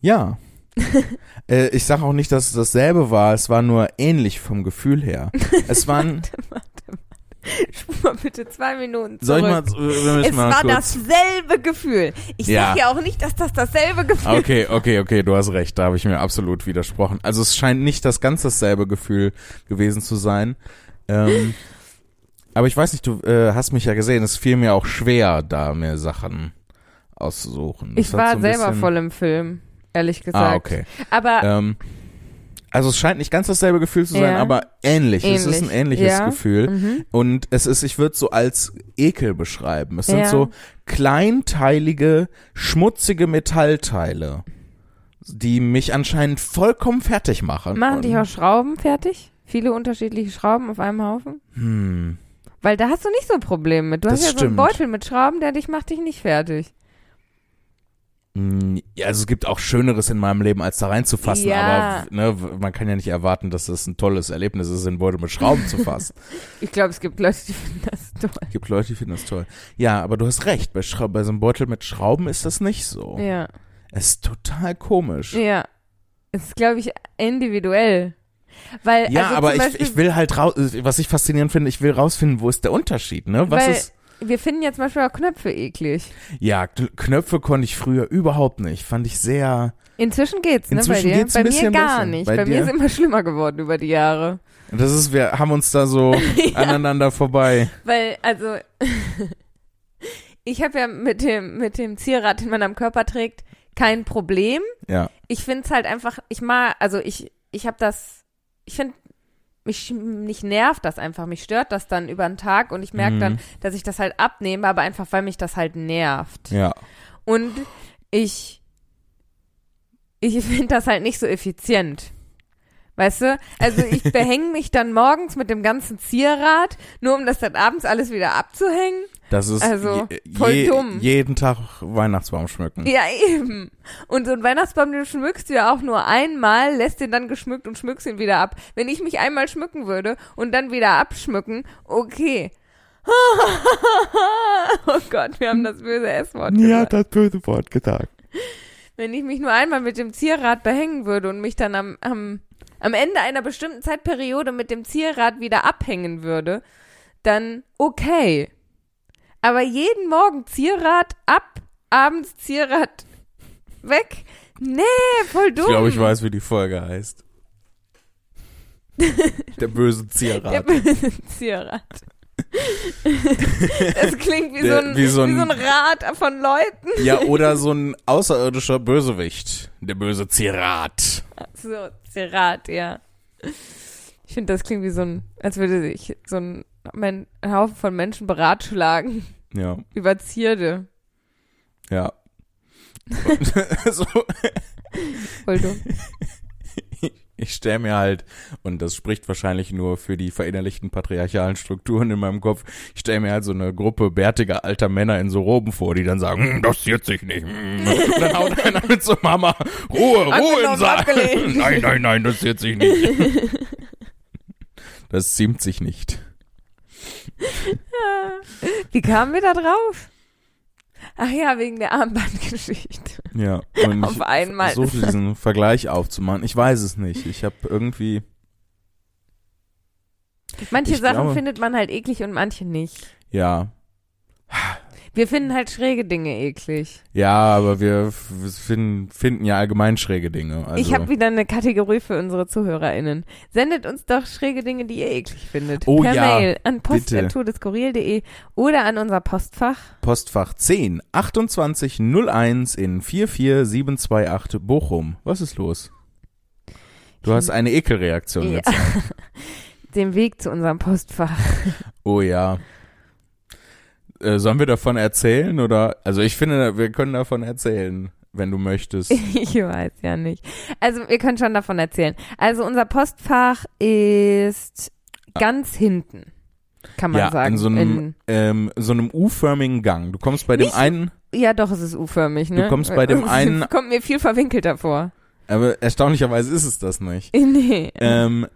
Ja. äh, ich sage auch nicht, dass es dasselbe war. Es war nur ähnlich vom Gefühl her. Es waren. Spur mal bitte zwei Minuten zurück. soll ich mal, äh, es mal war kurz. dasselbe Gefühl. Ich Ja. sag ja auch nicht, dass das dasselbe Gefühl Okay, okay, okay, du hast recht, da habe ich mir absolut widersprochen. Also es scheint nicht das ganz dasselbe Gefühl gewesen zu sein. Ähm, aber ich weiß nicht, du äh, hast mich ja gesehen, es fiel mir auch schwer, da mir Sachen auszusuchen. Ich Das hat war so selber voll im Film, ehrlich gesagt. Ah, okay. Aber Ähm, also es scheint nicht ganz dasselbe Gefühl zu sein, Ja. aber ähnlich. Es ist ein Ähnlich, ähnliches ja. Gefühl. mhm. Und es ist, ich würde so als Ekel beschreiben. Es sind Ja. so kleinteilige, schmutzige Metallteile, die mich anscheinend vollkommen fertig machen. machen dich auch Schrauben fertig? Viele unterschiedliche Schrauben auf einem Haufen? Hm. Weil da hast du nicht so ein Problem mit. Du Das hast ja so einen stimmt. Beutel mit Schrauben, der dich macht dich nicht fertig. Hm, Ja, also es gibt auch Schöneres in meinem Leben, als da reinzufassen, Ja. aber ne, man kann ja nicht erwarten, dass es ein tolles Erlebnis ist, in Beutel mit Schrauben zu fassen. Ich glaube, es gibt Leute, die finden das toll. Es gibt Leute, die finden das toll. Ja, aber du hast recht, bei, Schra bei so einem Beutel mit Schrauben ist das nicht so. Ja. Es ist total komisch. Ja. Es ist, glaube ich, individuell. Weil, Ja, also aber ich, ich will halt raus, was ich faszinierend finde, ich will rausfinden, wo ist der Unterschied, ne? Was Weil- ist, wir finden ja zum Beispiel auch Knöpfe eklig. ja, Knöpfe konnte ich früher überhaupt nicht, fand ich sehr, Inzwischen geht's, ne, Inzwischen bei dir? geht's bei mir gar besser. nicht. Bei Bei, mir ist immer schlimmer geworden über die Jahre. das ist, wir haben uns da so aneinander vorbei. Weil, also, ich habe ja mit dem, mit dem Zierrad, den man am Körper trägt, kein Problem. Ja, Ich finde es halt einfach, ich mag, also ich, ich habe das, ich finde, mich, mich nervt das einfach, mich stört das dann über den Tag und ich merke Mhm. dann, dass ich das halt abnehme, aber einfach, weil mich das halt nervt. ja, Und ich, ich finde das halt nicht so effizient. Weißt du? Also ich behänge mich dann morgens mit dem ganzen Zierrad, nur um das dann abends alles wieder abzuhängen. Das ist Also, voll je, dumm. jeden Tag Weihnachtsbaum schmücken. Ja, eben. Und so ein Weihnachtsbaum, den schmückst du ja auch nur einmal, lässt den dann geschmückt und schmückst ihn wieder ab. Wenn ich mich einmal schmücken würde und dann wieder abschmücken, okay. oh Gott, wir haben das böse S-Wort gesagt. das böse Wort gesagt. Wenn ich mich nur einmal mit dem Zierrad behängen würde und mich dann am, am, am Ende einer bestimmten Zeitperiode mit dem Zierrad wieder abhängen würde, dann okay. Aber jeden Morgen Zierrad ab, abends Zierrad weg? Nee, voll dumm. Ich glaube, ich weiß, wie die Folge heißt. Der böse Der Zierrat. böse Zierrad. das klingt wie, Der- so ein, wie so ein- wie so ein Rad von Leuten. Ja, oder so ein außerirdischer Bösewicht. Der böse Zierrat. So, Zierrad, ja. Ich finde, das klingt wie so ein, als würde sich so ein, ein Haufen von Menschen beratschlagen Ja, über Zierde. ja. So, Voll dumm. ich stelle mir halt, und das spricht wahrscheinlich nur für die verinnerlichten patriarchalen Strukturen in meinem Kopf, ich stelle mir halt so eine Gruppe bärtiger alter Männer in so Roben vor, die dann sagen, hm, das ziert sich nicht. hm. Und dann haut einer mit so Mama, Ruhe, Ruhe im Saal. Nein, nein, nein, das ziert sich nicht. Das ziemt sich nicht. Wie kamen wir da drauf? Ach ja, wegen der Armbandgeschichte. Ja, und Auf ich einmal. versuche diesen Vergleich aufzumachen. Ich weiß es nicht. Ich habe irgendwie, Manche Ich Sachen glaube- findet man halt eklig und manche nicht. ja, Wir finden halt schräge Dinge eklig. ja, aber wir finden, finden ja allgemein schräge Dinge. Also, ich habe wieder eine Kategorie für unsere ZuhörerInnen. Sendet uns doch schräge Dinge, die ihr eklig findet. Oh per ja, Mail an post.tourdeskurril.de oder an unser Postfach. Postfach 10 28 01 in 44728 Bochum. Was ist los? Du hast eine Ekelreaktion Ja. jetzt. Den Weg zu unserem Postfach. Oh ja. Äh, sollen wir davon erzählen oder? Also ich finde, wir können davon erzählen, wenn du möchtest. Ich weiß ja nicht. Also wir können schon davon erzählen. Also unser Postfach ist ganz hinten, kann man ja, sagen. in so einem, ähm, so einem U-förmigen Gang. Du kommst bei dem Nicht- einen, ja, doch, es ist U-förmig, ne? Du kommst bei dem einen- kommt mir viel verwinkelter vor. aber erstaunlicherweise ist es das nicht. Nee. Ähm, äh,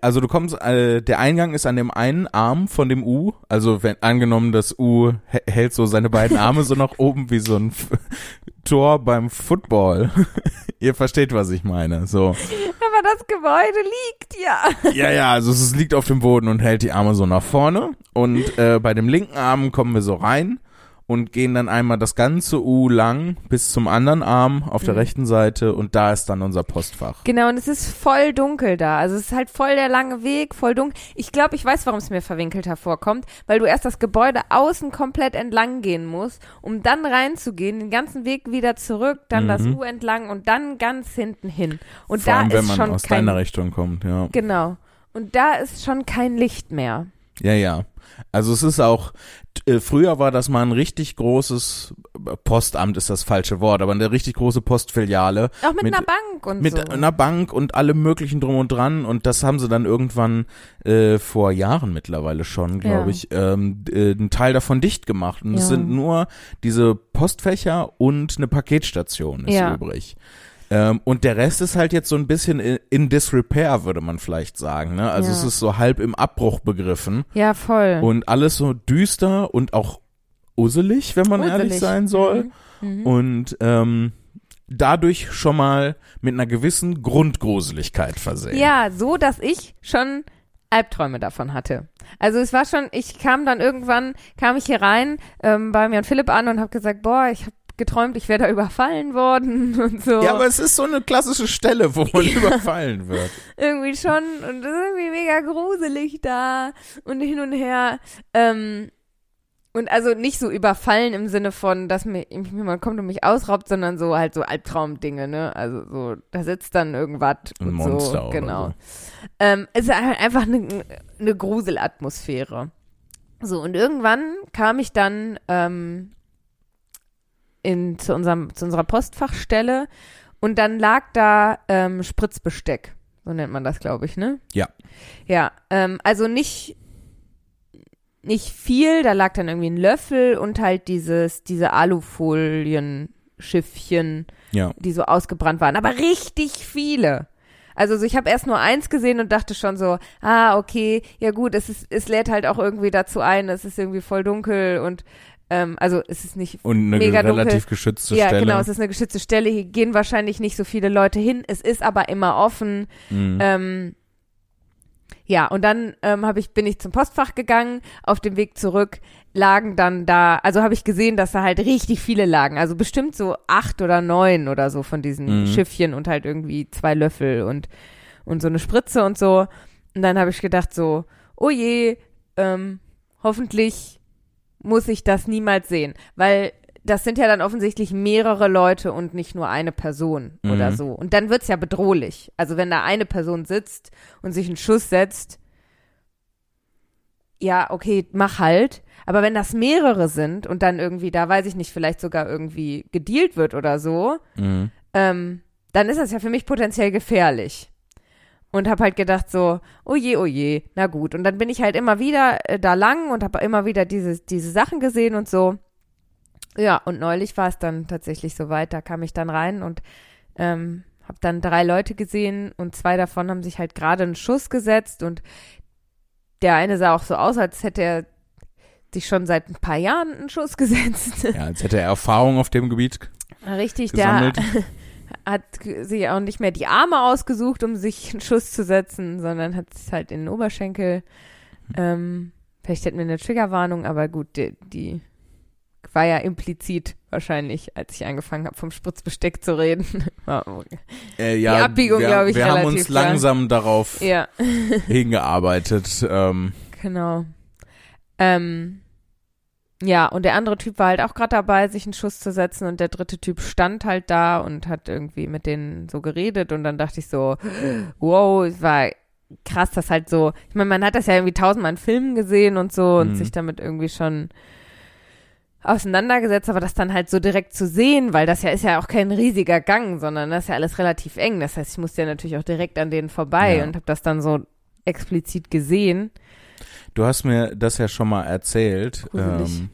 also du kommst, äh, der Eingang ist an dem einen Arm von dem U. Also wenn angenommen, das U hä- hält so seine beiden Arme so nach oben wie so ein F Tor beim Football. Ihr versteht, was ich meine. So. Aber das Gebäude liegt ja. Ja, ja, also es liegt auf dem Boden und hält die Arme so nach vorne. Und äh, bei dem linken Arm kommen wir so rein und gehen dann einmal das ganze U lang bis zum anderen Arm auf der Mhm. rechten Seite und da ist dann unser Postfach. Genau, und es ist voll dunkel da. Also es ist halt voll der lange Weg, voll dunkel. Ich glaube, ich weiß, warum es mir verwinkelt hervorkommt, weil du erst das Gebäude außen komplett entlang gehen musst, um dann reinzugehen, den ganzen Weg wieder zurück, dann das Mhm. U entlang und dann ganz hinten hin. Und Vor da allem, ist wenn man schon aus kein deiner Richtung kommt, ja. Genau. Und da ist schon kein Licht mehr. Ja, ja. Also es ist auch, äh, früher war das mal ein richtig großes, äh, Postamt ist das falsche Wort, aber eine richtig große Postfiliale Auch mit, Mit- einer Bank und mit so. einer Bank und allem möglichen drum und dran und das haben sie dann irgendwann äh, vor Jahren mittlerweile schon, glaube Ja. ich, ähm, äh, einen Teil davon dicht gemacht und es Ja. sind nur diese Postfächer und eine Paketstation ist Ja. übrig. Ähm, und der Rest ist halt jetzt so ein bisschen in, in disrepair, würde man vielleicht sagen. Ne? Also Ja. es ist so halb im Abbruch begriffen. ja, voll. Und alles so düster und auch usselig, wenn man ehrlich Gruselig. sein soll. Mhm. Mhm. Und ähm, dadurch schon mal mit einer gewissen Grundgruseligkeit versehen. Ja, so, dass ich schon Albträume davon hatte. Also es war schon, ich kam dann irgendwann, kam ich hier rein ähm, bei mir und Philipp an und habe gesagt, boah, ich habe geträumt, ich wäre da überfallen worden und so. Ja, aber es ist so eine klassische Stelle, wo man überfallen wird. irgendwie schon und das ist irgendwie mega gruselig da und hin und her. Ähm, und also nicht so überfallen im Sinne von, dass mir jemand kommt und mich ausraubt, sondern so halt so Albtraumdinge, ne? Also so, da sitzt dann irgendwas Ein und Monster so, genau. so. Ähm, es ist halt einfach eine, eine Gruselatmosphäre. So, und irgendwann kam ich dann ähm, in, zu, unserem, zu unserer Postfachstelle und dann lag da ähm, Spritzbesteck. So nennt man das, glaube ich, ne? Ja. Ja, ähm, also nicht, nicht viel, da lag dann irgendwie ein Löffel und halt dieses, diese Alufolien-Schiffchen, Ja. die so ausgebrannt waren, aber richtig viele. Also so, ich habe erst nur eins gesehen und dachte schon so, ah, okay, ja gut, es ist, es lädt halt auch irgendwie dazu ein, es ist irgendwie voll dunkel und ähm, also es ist nicht Und eine Mega dunkel. relativ geschützte ja, Stelle. genau, es ist eine geschützte Stelle, hier gehen wahrscheinlich nicht so viele Leute hin, es ist aber immer offen. Mhm. Ähm, ja, und dann ähm, hab ich, bin ich zum Postfach gegangen. Auf dem Weg zurück lagen dann da, also habe ich gesehen, dass da halt richtig viele lagen. Also bestimmt so acht oder neun oder so von diesen Mhm. Schiffchen und halt irgendwie zwei Löffel und, und so eine Spritze und so. Und dann habe ich gedacht so, oh je, ähm, hoffentlich muss ich das niemals sehen. Weil das sind ja dann offensichtlich mehrere Leute und nicht nur eine Person oder Mhm. so. Und dann wird's ja bedrohlich. Also wenn da eine Person sitzt und sich einen Schuss setzt, ja, okay, mach halt. Aber wenn das mehrere sind und dann irgendwie, da weiß ich nicht, vielleicht sogar irgendwie gedealt wird oder so, Mhm. ähm, dann ist das ja für mich potenziell gefährlich. Und habe halt gedacht so, oh je, oh je, na gut. Und dann bin ich halt immer wieder äh, da lang und habe immer wieder diese, diese Sachen gesehen und so. Ja, und neulich war es dann tatsächlich so weit, da kam ich dann rein und ähm, habe dann drei Leute gesehen und zwei davon haben sich halt gerade einen Schuss gesetzt und der eine sah auch so aus, als hätte er sich schon seit ein paar Jahren einen Schuss gesetzt. Ja, als hätte er Erfahrung auf dem Gebiet. Richtig, gesammelt. der hat sich auch nicht mehr die Arme ausgesucht, um sich einen Schuss zu setzen, sondern hat es halt in den Oberschenkel. Ähm, vielleicht hätten wir eine Triggerwarnung, aber gut, die, die war ja implizit wahrscheinlich, als ich angefangen habe, vom Spritzbesteck zu reden. Äh, ja, Die Abbiegung, wir, glaub ich, Wir haben relativ uns klar. langsam darauf ja, hingearbeitet. Ähm, genau. Ähm, ja, und der andere Typ war halt auch gerade dabei, sich einen Schuss zu setzen und der dritte Typ stand halt da und hat irgendwie mit denen so geredet und dann dachte ich so, wow, es war krass, dass halt so, ich meine, man hat das ja irgendwie tausendmal in Filmen gesehen und so und Mhm. sich damit irgendwie schon auseinandergesetzt, aber das dann halt so direkt zu sehen, weil das ja ist ja auch kein riesiger Gang, sondern das ist ja alles relativ eng. Das heißt, ich musste ja natürlich auch direkt an denen vorbei Ja. und habe das dann so explizit gesehen. Du hast mir das ja schon mal erzählt. Ähm,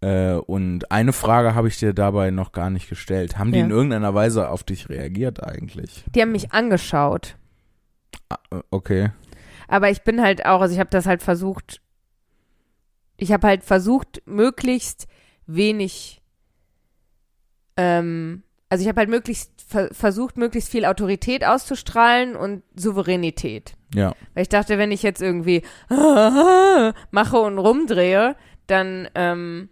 äh, und eine Frage habe ich dir dabei noch gar nicht gestellt. Haben die Ja. in irgendeiner Weise auf dich reagiert eigentlich? Die haben mich angeschaut. Ah, äh, okay. Aber ich bin halt auch, also ich habe das halt versucht, ich habe halt versucht, möglichst wenig, ähm, also ich habe halt möglichst ver versucht, möglichst viel Autorität auszustrahlen und Souveränität. Ja. Weil ich dachte, wenn ich jetzt irgendwie mache und rumdrehe, dann ähm,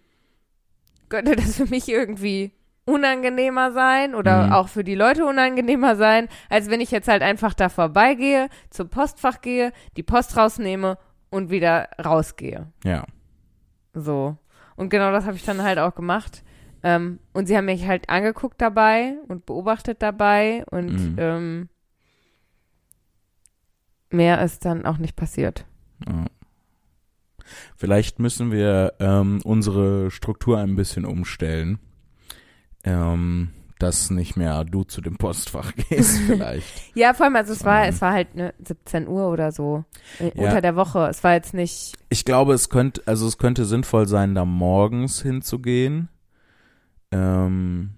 könnte das für mich irgendwie unangenehmer sein oder Mhm. auch für die Leute unangenehmer sein, als wenn ich jetzt halt einfach da vorbeigehe, zum Postfach gehe, die Post rausnehme und wieder rausgehe. Ja. So. Und genau das habe ich dann halt auch gemacht. Ähm, und sie haben mich halt angeguckt dabei und beobachtet dabei und Mhm. ähm, mehr ist dann auch nicht passiert. ja. Vielleicht müssen wir ähm, unsere Struktur ein bisschen umstellen. Ähm, dass nicht mehr du zu dem Postfach gehst, vielleicht. Ja, vor allem, also es war, es war halt ne, 17 Uhr oder so äh, Ja. unter der Woche. Es war jetzt nicht, Ich glaube, es könnte, also es könnte sinnvoll sein, da morgens hinzugehen. Ähm,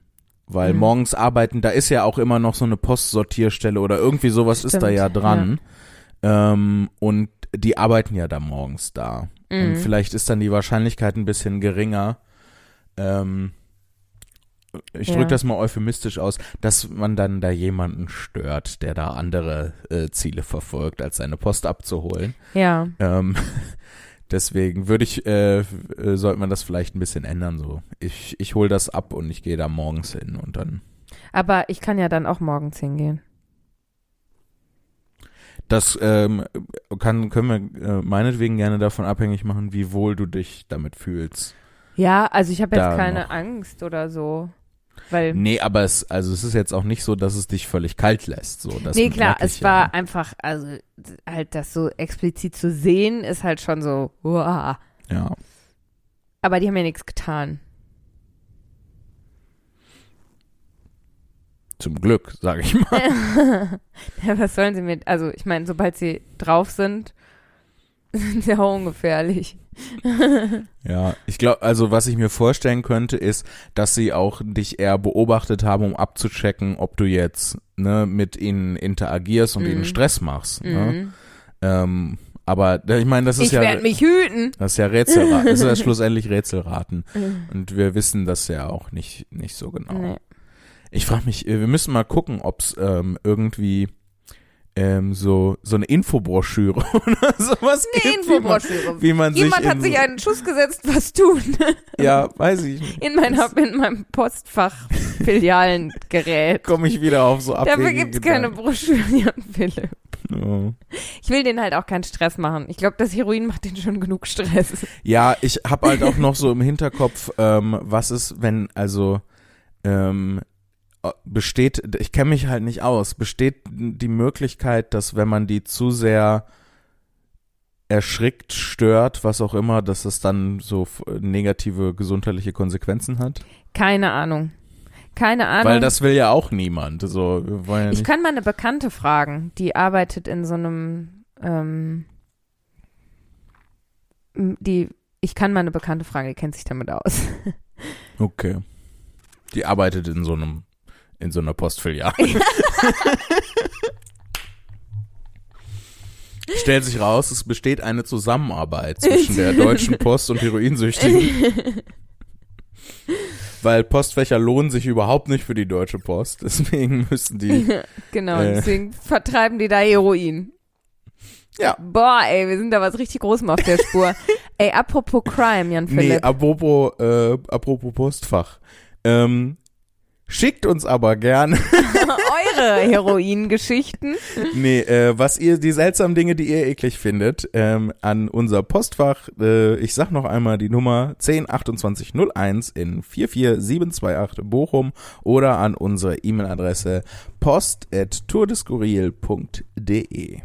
weil Mhm. morgens arbeiten, da ist ja auch immer noch so eine Postsortierstelle oder irgendwie sowas ist da Stimmt, ja dran. Ähm, und die arbeiten ja da morgens da. Und Mhm. vielleicht ist dann die Wahrscheinlichkeit ein bisschen geringer. Ähm, ich Ja. drücke das mal euphemistisch aus, dass man dann da jemanden stört, der da andere äh, Ziele verfolgt, als seine Post abzuholen. ja. Ähm, deswegen würde ich, äh, äh, sollte man das vielleicht ein bisschen ändern. So, ich, ich hole das ab und ich gehe da morgens hin und dann. Aber ich kann ja dann auch morgens hingehen. Das ähm, kann, können wir äh, meinetwegen gerne davon abhängig machen, wie wohl du dich damit fühlst. Ja, also ich habe jetzt keine noch. Angst oder so. Weil, Nee, aber es, also es ist jetzt auch nicht so, dass es dich völlig kalt lässt. So, das nee, klar, es ja. war einfach, also halt das so explizit zu sehen, ist halt schon so, uah. Ja. Aber die haben ja nichts getan. Zum Glück, sage ich mal. ja, was sollen sie mit, also ich meine, sobald sie drauf sind, sind auch ungefährlich. Ja, ich glaube, also was ich mir vorstellen könnte, ist, dass sie auch dich eher beobachtet haben, um abzuchecken, ob du jetzt ne, mit ihnen interagierst und Mhm. ihnen Stress machst. Ne? Mhm. Ähm, aber ich meine, das ist Ich ja werde mich hüten. das ist ja Rätselraten, das ist ja schlussendlich Rätselraten. Und wir wissen das ja auch nicht, nicht so genau. Nee. Ich frage mich, äh, wir müssen mal gucken, ob es ähm, irgendwie ähm, so, so eine Infobroschüre oder sowas Eine gibt. wie man- Infobroschüre. Wie man Jemand sich hat sich einen Schuss gesetzt, was tun. Ja, weiß ich nicht. In, meiner, in meinem Postfach-Filialengerät. Komme ich wieder auf so Dafür abwegige gibt's keine Gedanken. Broschüren, Philipp. Oh. Ich will denen halt auch keinen Stress machen. Ich glaube, das Heroin macht denen schon genug Stress. Ja, ich habe halt auch noch so im Hinterkopf, ähm, was ist, wenn, also, ähm, äh, besteht, ich kenne mich halt nicht aus, besteht die Möglichkeit, dass wenn man die zu sehr erschrickt, stört, was auch immer, dass es dann so negative gesundheitliche Konsequenzen hat? Keine Ahnung. Keine Ahnung. Weil das will ja auch niemand. So, ja ich kann mal eine Bekannte fragen, die arbeitet in so einem, ähm, die, ich kann mal eine Bekannte fragen, die kennt sich damit aus. Okay. Die arbeitet in so einem, in so einer Postfiliale. Stellt sich raus, es besteht eine Zusammenarbeit zwischen der Deutschen Post und Heroinsüchtigen. Weil Postfächer lohnen sich überhaupt nicht für die Deutsche Post. Deswegen müssen die. genau, Äh. deswegen vertreiben die da Heroin. Ja. Boah, ey, wir sind da was richtig Großem auf der Spur. ey, apropos Crime, Jan Nee, Philipp. apropos, äh, apropos Postfach. Ähm, schickt uns aber gerne. Eure Heroin-Geschichten. Nee, äh, was ihr, die seltsamen Dinge, die ihr eklig findet, ähm, an unser Postfach, äh, ich sag noch einmal die Nummer 102801 in 44728 Bochum oder an unsere E-Mail-Adresse post.tourdeskurril.de.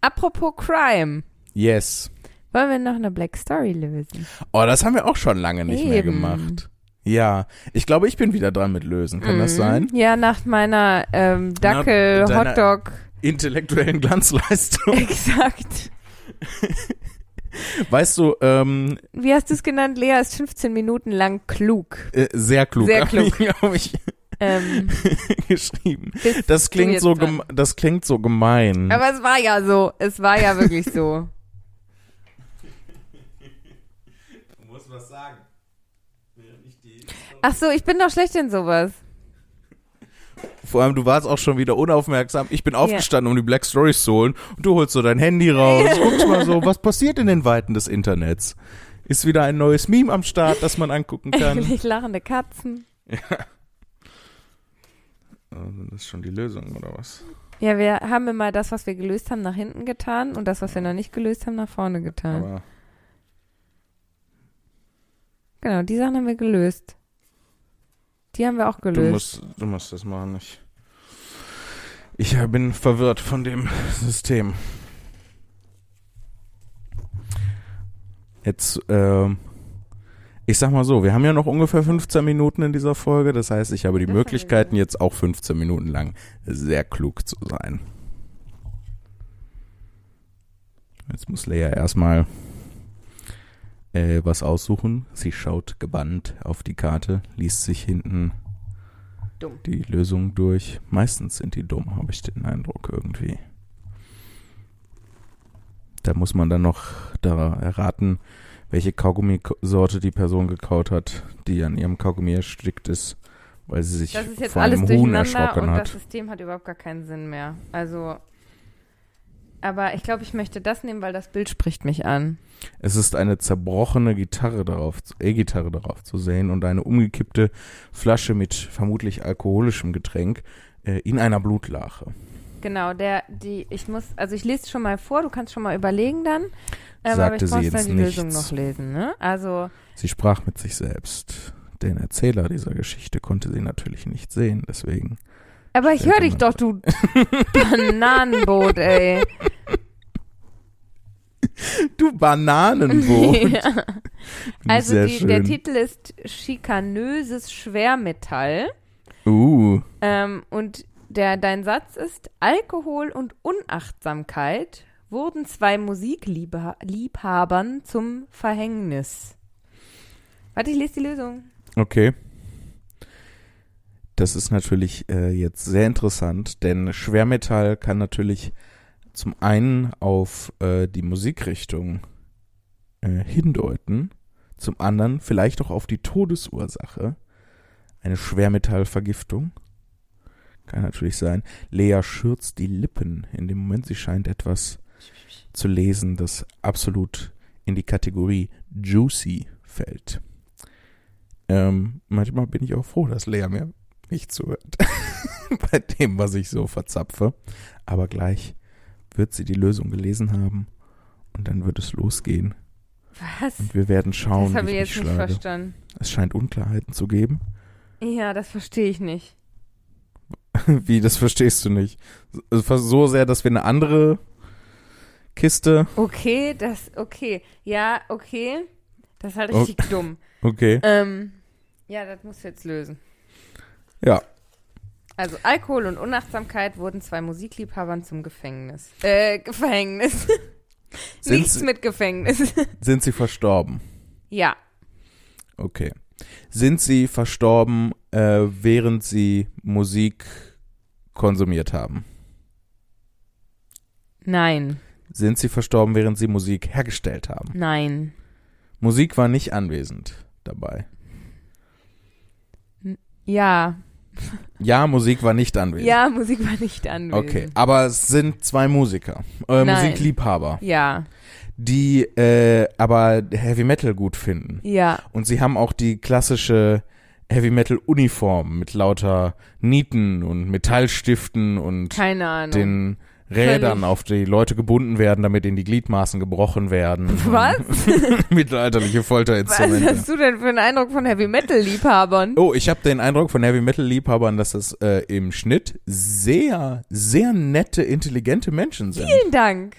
Apropos Crime. Yes. Wollen wir noch eine Black Story lösen? Oh, das haben wir auch schon lange nicht mehr Eben. gemacht. Ja, ich glaube, ich bin wieder dran mit Lösen. Kann das Mhm. sein? Ja, nach meiner ähm, Dackel, Na, deiner- Hotdog. Intellektuellen Glanzleistung. Exakt. Weißt du, ähm, Wie hast du es genannt? Lea ist 15 Minuten lang klug. äh, sehr klug. Sehr klug. Ich, hab ich Ähm, geschrieben. Das klingt so, gem das klingt so gemein. Aber es war ja so. Es war ja wirklich so. du musst was sagen. Ach so, ich bin doch schlecht in sowas. Vor allem, du warst auch schon wieder unaufmerksam. Ich bin aufgestanden, um die Black Stories zu holen. Und du holst so dein Handy raus, guckst mal so, was passiert in den Weiten des Internets? Ist wieder ein neues Meme am Start, das man angucken kann. Eklig lachende Katzen. Also, das ist schon die Lösung, oder was? Ja, wir haben immer das, was wir gelöst haben, nach hinten getan und das, was wir noch nicht gelöst haben, nach vorne getan. Aber genau, die Sachen haben wir gelöst. Die haben wir auch du gelöst. musst, du musst das machen. Ich, ich bin verwirrt von dem System. Jetzt, ähm, ich sag mal so, wir haben ja noch ungefähr 15 Minuten in dieser Folge. Das heißt, ich habe die Möglichkeiten, jetzt auch 15 Minuten lang sehr klug zu sein. Jetzt muss Lea erstmal äh, was aussuchen. Sie schaut gebannt auf die Karte, liest sich hinten Dumm. die Lösung durch. Meistens sind die dumm, habe ich den Eindruck irgendwie. Da muss man dann noch da erraten, welche Kaugummisorte die Person gekaut hat, die an ihrem Kaugummi erstickt ist, weil sie sich Das ist jetzt vor alles einem Huhn durcheinander erschrocken und hat. das System hat überhaupt gar keinen Sinn mehr. Also, aber ich glaube, ich möchte das nehmen, weil das Bild spricht mich an. Es ist eine zerbrochene Gitarre darauf, E-Gitarre darauf zu sehen und eine umgekippte Flasche mit vermutlich alkoholischem Getränk äh, in einer Blutlache. Genau, der, die, ich muss, also ich lese schon mal vor, du kannst schon mal überlegen dann. Ähm, aber Sagte ich sie muss jetzt dann die nichts. Lösung noch lesen, ne? Also, Sie sprach mit sich selbst. Den Erzähler dieser Geschichte konnte sie natürlich nicht sehen, deswegen. Aber ich höre dich doch, du Bananenboot, ey. Du Bananenboot. ja. Also die, der. Titel ist Schikanöses Schwermetall. Uh, Ähm, und der, dein Satz ist, Alkohol und Unachtsamkeit wurden zwei Musikliebhabern zum Verhängnis. Warte, ich lese die Lösung. okay. Das ist natürlich äh, jetzt sehr interessant, denn Schwermetall kann natürlich zum einen auf äh, die Musikrichtung äh, hindeuten, zum anderen vielleicht auch auf die Todesursache, eine Schwermetallvergiftung. Kann natürlich sein. Lea schürzt die Lippen in dem Moment. Sie scheint etwas zu lesen, das absolut in die Kategorie juicy fällt. Ähm, manchmal bin ich auch froh, dass Lea mir nicht zuhört. Bei dem, was ich so verzapfe. Aber gleich wird sie die Lösung gelesen haben und dann wird es losgehen. Was? Und wir werden schauen, Das habe ich jetzt nicht schlage. verstanden. Es scheint Unklarheiten zu geben. Ja, das verstehe ich nicht. Wie, das verstehst du nicht. So- sehr, dass wir eine andere Kiste. Okay, das, okay. Ja, okay. Das ist halt richtig dumm. Okay. Ähm, ja, das musst du jetzt lösen. Ja. Also Alkohol und Unachtsamkeit wurden zwei Musikliebhabern zum Gefängnis. Äh, Gefängnis. Sind Nichts sie- mit Gefängnis. Sind sie verstorben? ja. Okay. Sind sie verstorben, äh, während sie Musik konsumiert haben? Nein. Sind sie verstorben, während sie Musik hergestellt haben? Nein. Musik war nicht anwesend dabei. Ja. Ja, Musik war nicht anwesend. Ja, Musik war nicht anwesend. Okay, aber es sind zwei Musiker, äh, Nein. Musikliebhaber, Ja. die äh, aber Heavy Metal gut finden. Ja. Und sie haben auch die klassische Heavy Metal Uniform mit lauter Nieten und Metallstiften und Keine Ahnung. den Rädern, auf die Leute gebunden werden, damit ihnen die Gliedmaßen gebrochen werden. Was? Mittelalterliche Was Folterinstrumente. hast du denn für einen Eindruck von Heavy Metal Liebhabern? Oh, ich habe den Eindruck von Heavy Metal Liebhabern, dass das äh, im Schnitt sehr, sehr nette, intelligente Menschen sind. Vielen Dank.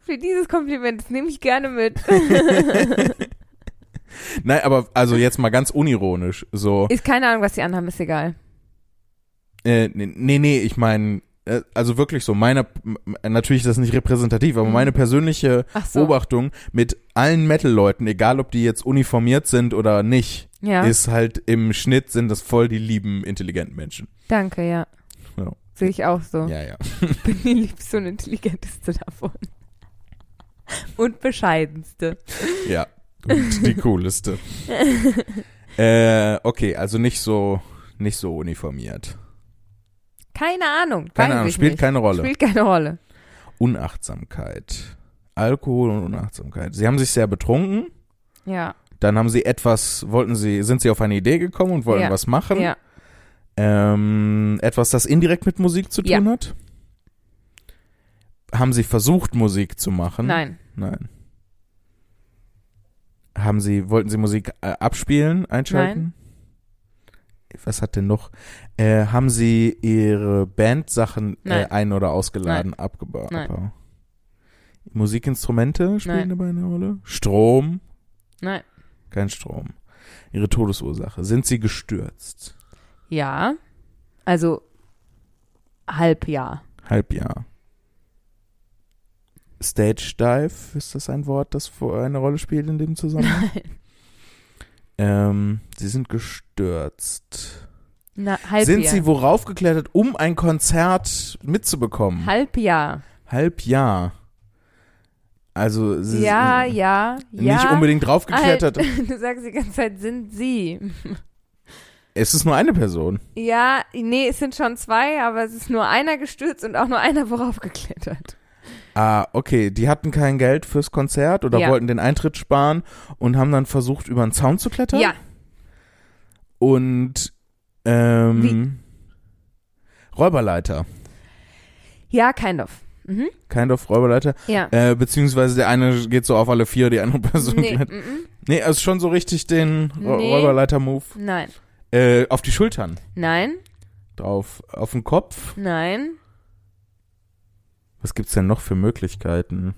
Für dieses Kompliment, das nehme ich gerne mit. Nein, aber also jetzt mal ganz unironisch. So, Ist keine Ahnung, was die anhaben, ist egal. äh, nee, nee, ich meine, also wirklich so, meine, m- natürlich ist das nicht repräsentativ, aber Mhm. meine persönliche so. Beobachtung mit allen Metal-Leuten, egal ob die jetzt uniformiert sind oder nicht, Ja. ist halt im Schnitt sind das voll die lieben, intelligenten Menschen. Danke, ja. Ja. Sehe ich auch so. Ja, ja. Bin die liebste und intelligenteste davon. Und bescheidenste. Ja. Und die cooleste. äh, okay, also nicht so, nicht so uniformiert. Keine Ahnung. Keine Ahnung, spielt nicht. keine Rolle. Spielt keine Rolle. Unachtsamkeit. Alkohol und Unachtsamkeit. Sie haben sich sehr betrunken. Ja. Dann haben sie etwas, wollten sie, sind sie auf eine Idee gekommen und wollten Ja. was machen. Ja. Ähm, etwas, das indirekt mit Musik zu tun Ja. hat. Haben sie versucht, Musik zu machen? Nein. Nein. Haben sie, wollten sie Musik äh, abspielen, einschalten? Was hat denn noch? Äh, haben sie ihre Bandsachen äh, ein- oder ausgeladen, abgebaut? Nein. Musikinstrumente spielen Nein. dabei eine Rolle? Strom? Nein. Kein Strom. Ihre Todesursache. Sind sie gestürzt? Ja. Also halb ja. Halbjahr. Stage Dive, ist das ein Wort, das eine Rolle spielt in dem Zusammenhang? Nein. Ähm, sie sind gestürzt. Na, halb sind ja. sie worauf geklettert, um ein Konzert mitzubekommen? halb ja. Halbjahr. Also sie Ja, sind ja, ja. nicht unbedingt draufgeklettert. Halt, du sagst die ganze Zeit, sind sie. Es ist nur eine Person. Ja, nee, es sind schon zwei, aber es ist nur einer gestürzt und auch nur einer worauf geklettert. Ah, okay. Die hatten kein Geld fürs Konzert oder Ja. wollten den Eintritt sparen und haben dann versucht, über einen Zaun zu klettern. Ja, Und ähm, Räuberleiter. ja, kind of. Mhm. Kind of Räuberleiter. Ja. Äh, beziehungsweise der eine geht so auf alle vier, die andere Person Nee, klettert. mhm. Nee, also schon so richtig den Rä- Nee. Räuberleiter-Move. nein, Äh, auf die Schultern. nein, Drauf. Auf den Kopf. nein. Was gibt's denn noch für Möglichkeiten?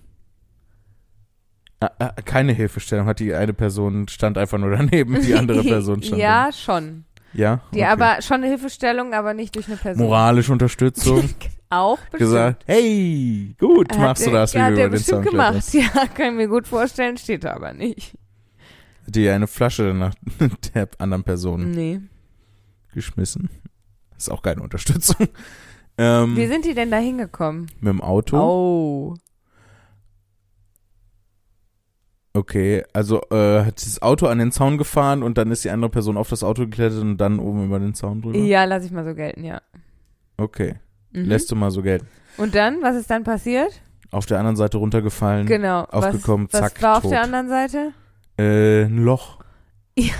Ah, ah, keine Hilfestellung hat die eine Person stand einfach nur daneben, die andere Person stand. ja, schon. Ja. Die okay. aber schon eine Hilfestellung, aber nicht durch eine Person. moralische Unterstützung Auch bestimmt. gesagt. Hey, gut Hat machst du der- das, wie ja, du hat über den Zaun gemacht. Ja, kann ich mir gut vorstellen, steht da aber nicht. Die eine Flasche nach der anderen Person Nee. geschmissen. Ist auch keine Unterstützung. Ähm, Wie sind die denn da hingekommen? mit dem Auto. Oh. Okay, also äh, hat das Auto an den Zaun gefahren und dann ist die andere Person auf das Auto geklettert und dann oben über den Zaun drüber. Ja, lass ich mal so gelten, ja. Okay, Mhm. lässt du mal so gelten. Und dann, was ist dann passiert? Auf der anderen Seite runtergefallen, Genau. aufgekommen, was, zack, Was war auf tot. der anderen Seite? äh, ein Loch, Ja,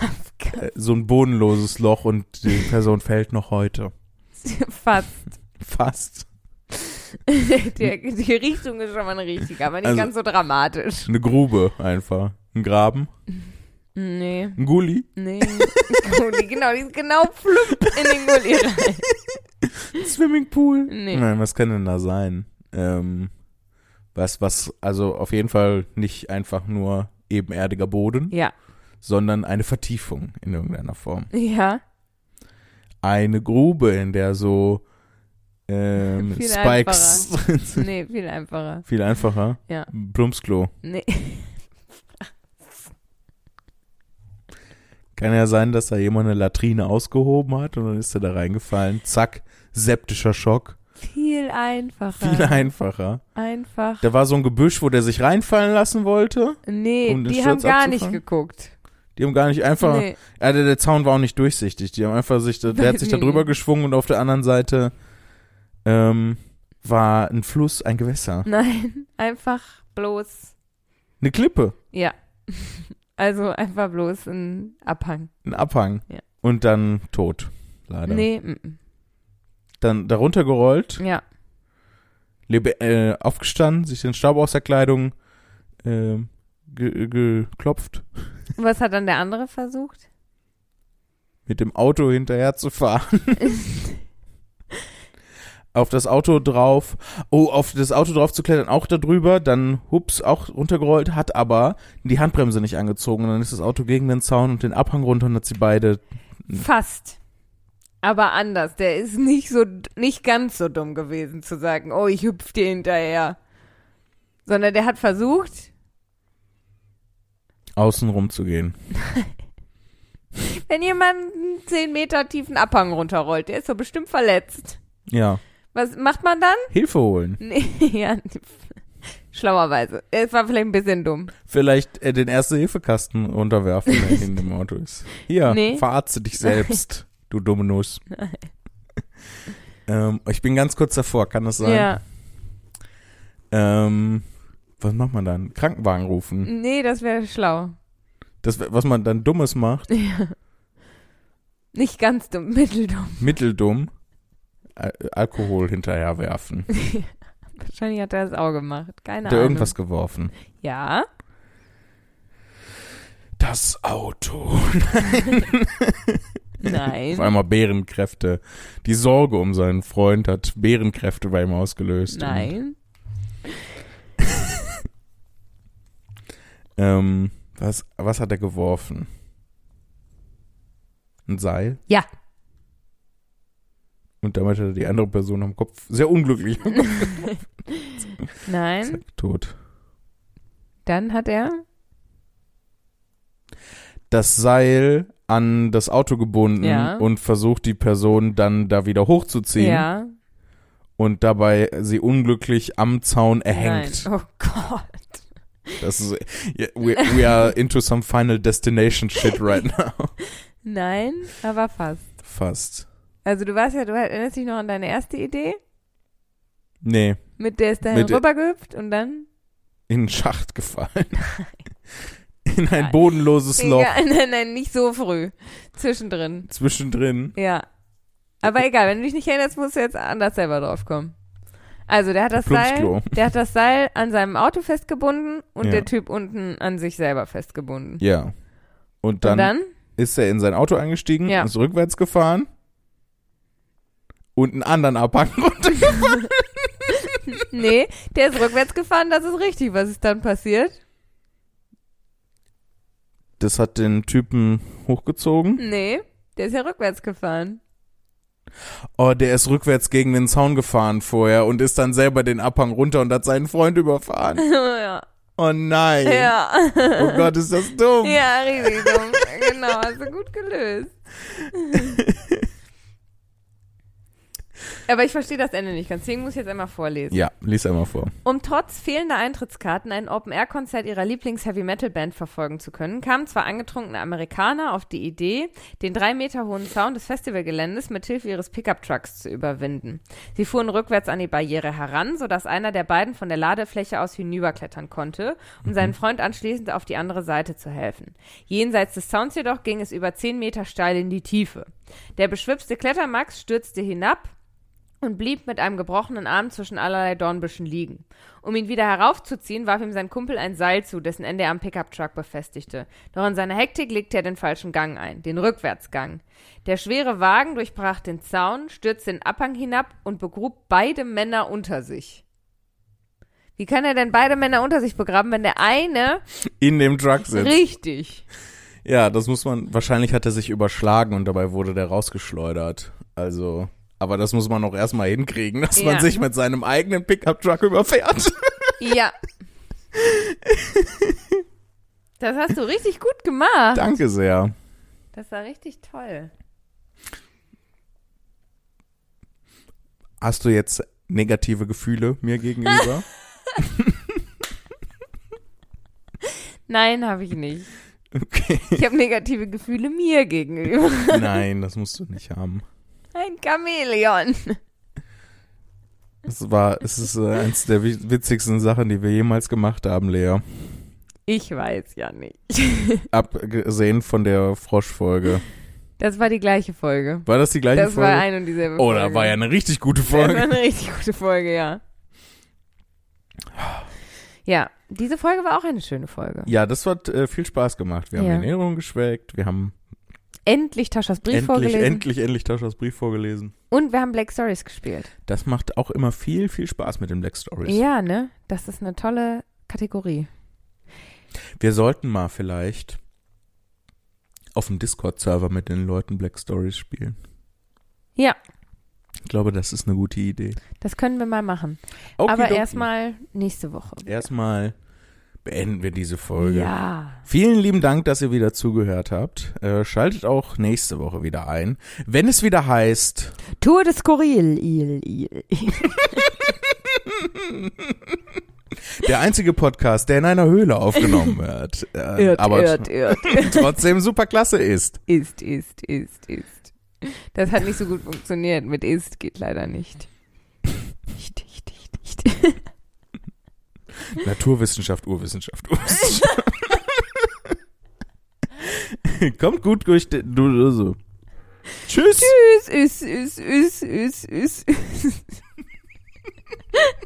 äh, so ein bodenloses Loch und die Person fällt noch heute. fast. Fast. die, die Richtung ist schon mal eine richtige, aber nicht Also- ganz so dramatisch. Eine Grube einfach. Ein Graben. Nee, Ein Gully. nee. Gulli, genau, die ist genau flupp in den Gulli rein. Swimmingpool. Nee. Nein, was kann denn da sein? Ähm, was, was, also auf jeden Fall nicht einfach nur ebenerdiger Boden, Ja, sondern eine Vertiefung in irgendeiner Form. ja. eine Grube, in der so ähm, Viel Spikes sind. Nee, viel einfacher. Viel einfacher. Ja. Plumpsklo. Nee. Kann ja sein, dass da jemand eine Latrine ausgehoben hat und dann ist er da reingefallen. Zack, septischer Schock. Viel einfacher. Viel einfacher. Einfach. Da war so ein Gebüsch, wo der sich reinfallen lassen wollte. Nee, um die haben gar nicht abzufangen? geguckt. Die haben gar nicht einfach. Nee. Ja, der, der Zaun war auch nicht durchsichtig. Die haben einfach sich, der, der hat sich da drüber geschwungen und auf der anderen Seite ähm, war ein Fluss, ein Gewässer. Nein, einfach bloß. Eine Klippe, Ja. Also einfach bloß ein Abhang. ein Abhang. Ja. Und dann tot, leider. Nee, mm, mm. Dann darunter gerollt, ja. lebe, äh, aufgestanden, sich den Staub aus der Kleidung ähm, ge geklopft, Und was hat dann der andere versucht? mit dem Auto hinterher zu fahren. Auf das Auto drauf, oh, auf das Auto drauf zu klettern, auch da drüber, dann hups, auch runtergerollt, hat aber die Handbremse nicht angezogen und dann ist das Auto gegen den Zaun und den Abhang runter und hat sie beide, Fast. Aber anders. Der ist nicht so, nicht ganz so dumm gewesen zu sagen, oh, ich hüpf dir hinterher. Sondern der hat versucht, außen rum zu gehen. wenn jemand einen 10 Meter tiefen Abhang runterrollt, der ist doch bestimmt verletzt. Ja. Was macht man dann? Hilfe holen. Nee, ja, schlauerweise. Es war vielleicht ein bisschen dumm. Vielleicht äh, den Erste-Hilfe-Kasten runterwerfen, der in dem Auto ist. Hier, Nee. verarzte dich selbst, du dumme Nuss. ähm, ich bin ganz kurz davor, kann das sein? Ja. Ähm, was macht man dann? Krankenwagen rufen. Nee, das wäre schlau. Das, was man dann Dummes macht, Nicht ganz dumm, mitteldumm. mitteldumm, Al Alkohol hinterherwerfen. Wahrscheinlich hat er das auch gemacht. Keine Hat Ahnung. irgendwas geworfen? Ja. Das Auto. Nein. Auf einmal Bärenkräfte. Die Sorge um seinen Freund hat Bärenkräfte bei ihm ausgelöst. Nein. Ähm, was, was hat er geworfen? Ein Seil? Ja. Und damit hat er die andere Person am Kopf sehr unglücklich am Kopf Nein. tot. Dann hat er. Das Seil an das Auto gebunden Ja. und versucht die Person dann da wieder hochzuziehen Ja. und dabei sie unglücklich am Zaun erhängt. Nein. Oh Gott. Das ist, we, we are into some final destination shit right now. Nein, aber fast. Fast. Also du weißt ja, du erinnerst dich noch an deine erste Idee? Nee, Mit der ist dahin Mit rübergehüpft und dann? in einen Schacht gefallen. In ein bodenloses Loch Ja, nein, nein, nicht so früh. Zwischendrin. zwischendrin. Ja. Aber egal, wenn du dich nicht erinnerst, musst du jetzt anders selber drauf kommen. Also, der hat das. Seil, der hat das Seil an seinem Auto festgebunden und Ja. der Typ unten an sich selber festgebunden. Ja. Und dann, und dann? ist er in sein Auto eingestiegen, Ja. ist rückwärts gefahren und einen anderen Abhang runtergefahren. Nee, der ist rückwärts gefahren, das ist richtig. Was ist dann passiert? Das hat den Typen hochgezogen. Nee, der ist ja rückwärts gefahren. Oh, der ist rückwärts gegen den Zaun gefahren vorher und ist dann selber den Abhang runter und hat seinen Freund überfahren. ja. Oh nein. Ja. Oh Gott, ist das dumm. Ja, richtig dumm. genau, hast du gut gelöst. Aber ich verstehe das Ende nicht ganz, deswegen muss ich jetzt einmal vorlesen. Ja, lies einmal vor. Um trotz fehlender Eintrittskarten ein Open-Air-Konzert ihrer Lieblings-Heavy-Metal-Band verfolgen zu können, kamen zwei angetrunkene Amerikaner auf die Idee, den drei Meter hohen Zaun des Festivalgeländes mit Hilfe ihres Pickup-Trucks zu überwinden. Sie fuhren rückwärts an die Barriere heran, sodass einer der beiden von der Ladefläche aus hinüberklettern konnte, um seinen Freund anschließend auf die andere Seite zu helfen. Jenseits des Zauns jedoch ging es über zehn Meter steil in die Tiefe. Der beschwipste Klettermax stürzte hinab, und blieb mit einem gebrochenen Arm zwischen allerlei Dornbüschen liegen. Um ihn wieder heraufzuziehen, warf ihm sein Kumpel ein Seil zu, dessen Ende er am Pickup-Truck befestigte. Doch in seiner Hektik legte er den falschen Gang ein, den Rückwärtsgang. Der schwere Wagen durchbrach den Zaun, stürzte den Abhang hinab und begrub beide Männer unter sich. Wie kann er denn beide Männer unter sich begraben, wenn der eine In dem Truck sitzt. richtig? Ja, das muss man, wahrscheinlich hat er sich überschlagen und dabei wurde der rausgeschleudert. Also, aber das muss man auch erstmal hinkriegen, dass Ja. man sich mit seinem eigenen Pickup-Truck überfährt. Ja. Das hast du richtig gut gemacht. Danke sehr. Das war richtig toll. Hast du jetzt negative Gefühle mir gegenüber? Nein, habe ich nicht. Okay. Ich habe negative Gefühle mir gegenüber. Nein, das musst du nicht haben. Ein Chamäleon. Es war, es ist äh, eins der wi- witzigsten Sachen, die wir jemals gemacht haben, Lea. Ich weiß ja nicht. Abgesehen von der Froschfolge. Das war die gleiche Folge. War das die gleiche Das Folge? war ein und dieselbe oh, Folge. da war ja eine richtig gute Das war Folge. eine richtig gute Folge, ja. Ja, diese Folge war auch eine schöne Folge. Ja, das hat äh, viel Spaß gemacht. Wir haben Ja. die Ernährung geschweckt, wir haben Endlich Taschas Brief endlich, vorgelesen. endlich, endlich Taschas Brief vorgelesen. Und wir haben Black Stories gespielt. Das macht auch immer viel, viel Spaß mit den Black Stories. Ja, ne? Das ist eine tolle Kategorie. Wir sollten mal vielleicht auf dem Discord-Server mit den Leuten Black Stories spielen. Ja, Ich glaube, das ist eine gute Idee. das können wir mal machen. Aber Okidoki. erstmal nächste Woche. Erstmal beenden wir diese Folge. Ja. Vielen lieben Dank, dass ihr wieder zugehört habt. Äh, schaltet auch nächste Woche wieder ein. Wenn es wieder heißt, Tour de Skurril. Il, il. der einzige Podcast, der in einer Höhle aufgenommen wird, äh, Irrt, aber irrt, irrt. trotzdem super klasse ist. Ist, ist, ist, ist. Das hat nicht so gut funktioniert. Mit ist geht leider nicht. Nicht, nicht, nicht, nicht. Naturwissenschaft, Urwissenschaft, Urwissenschaft. Kommt gut durch den. du, so. Tschüss. Tschüss. Üs, üs, üs, üs, üs.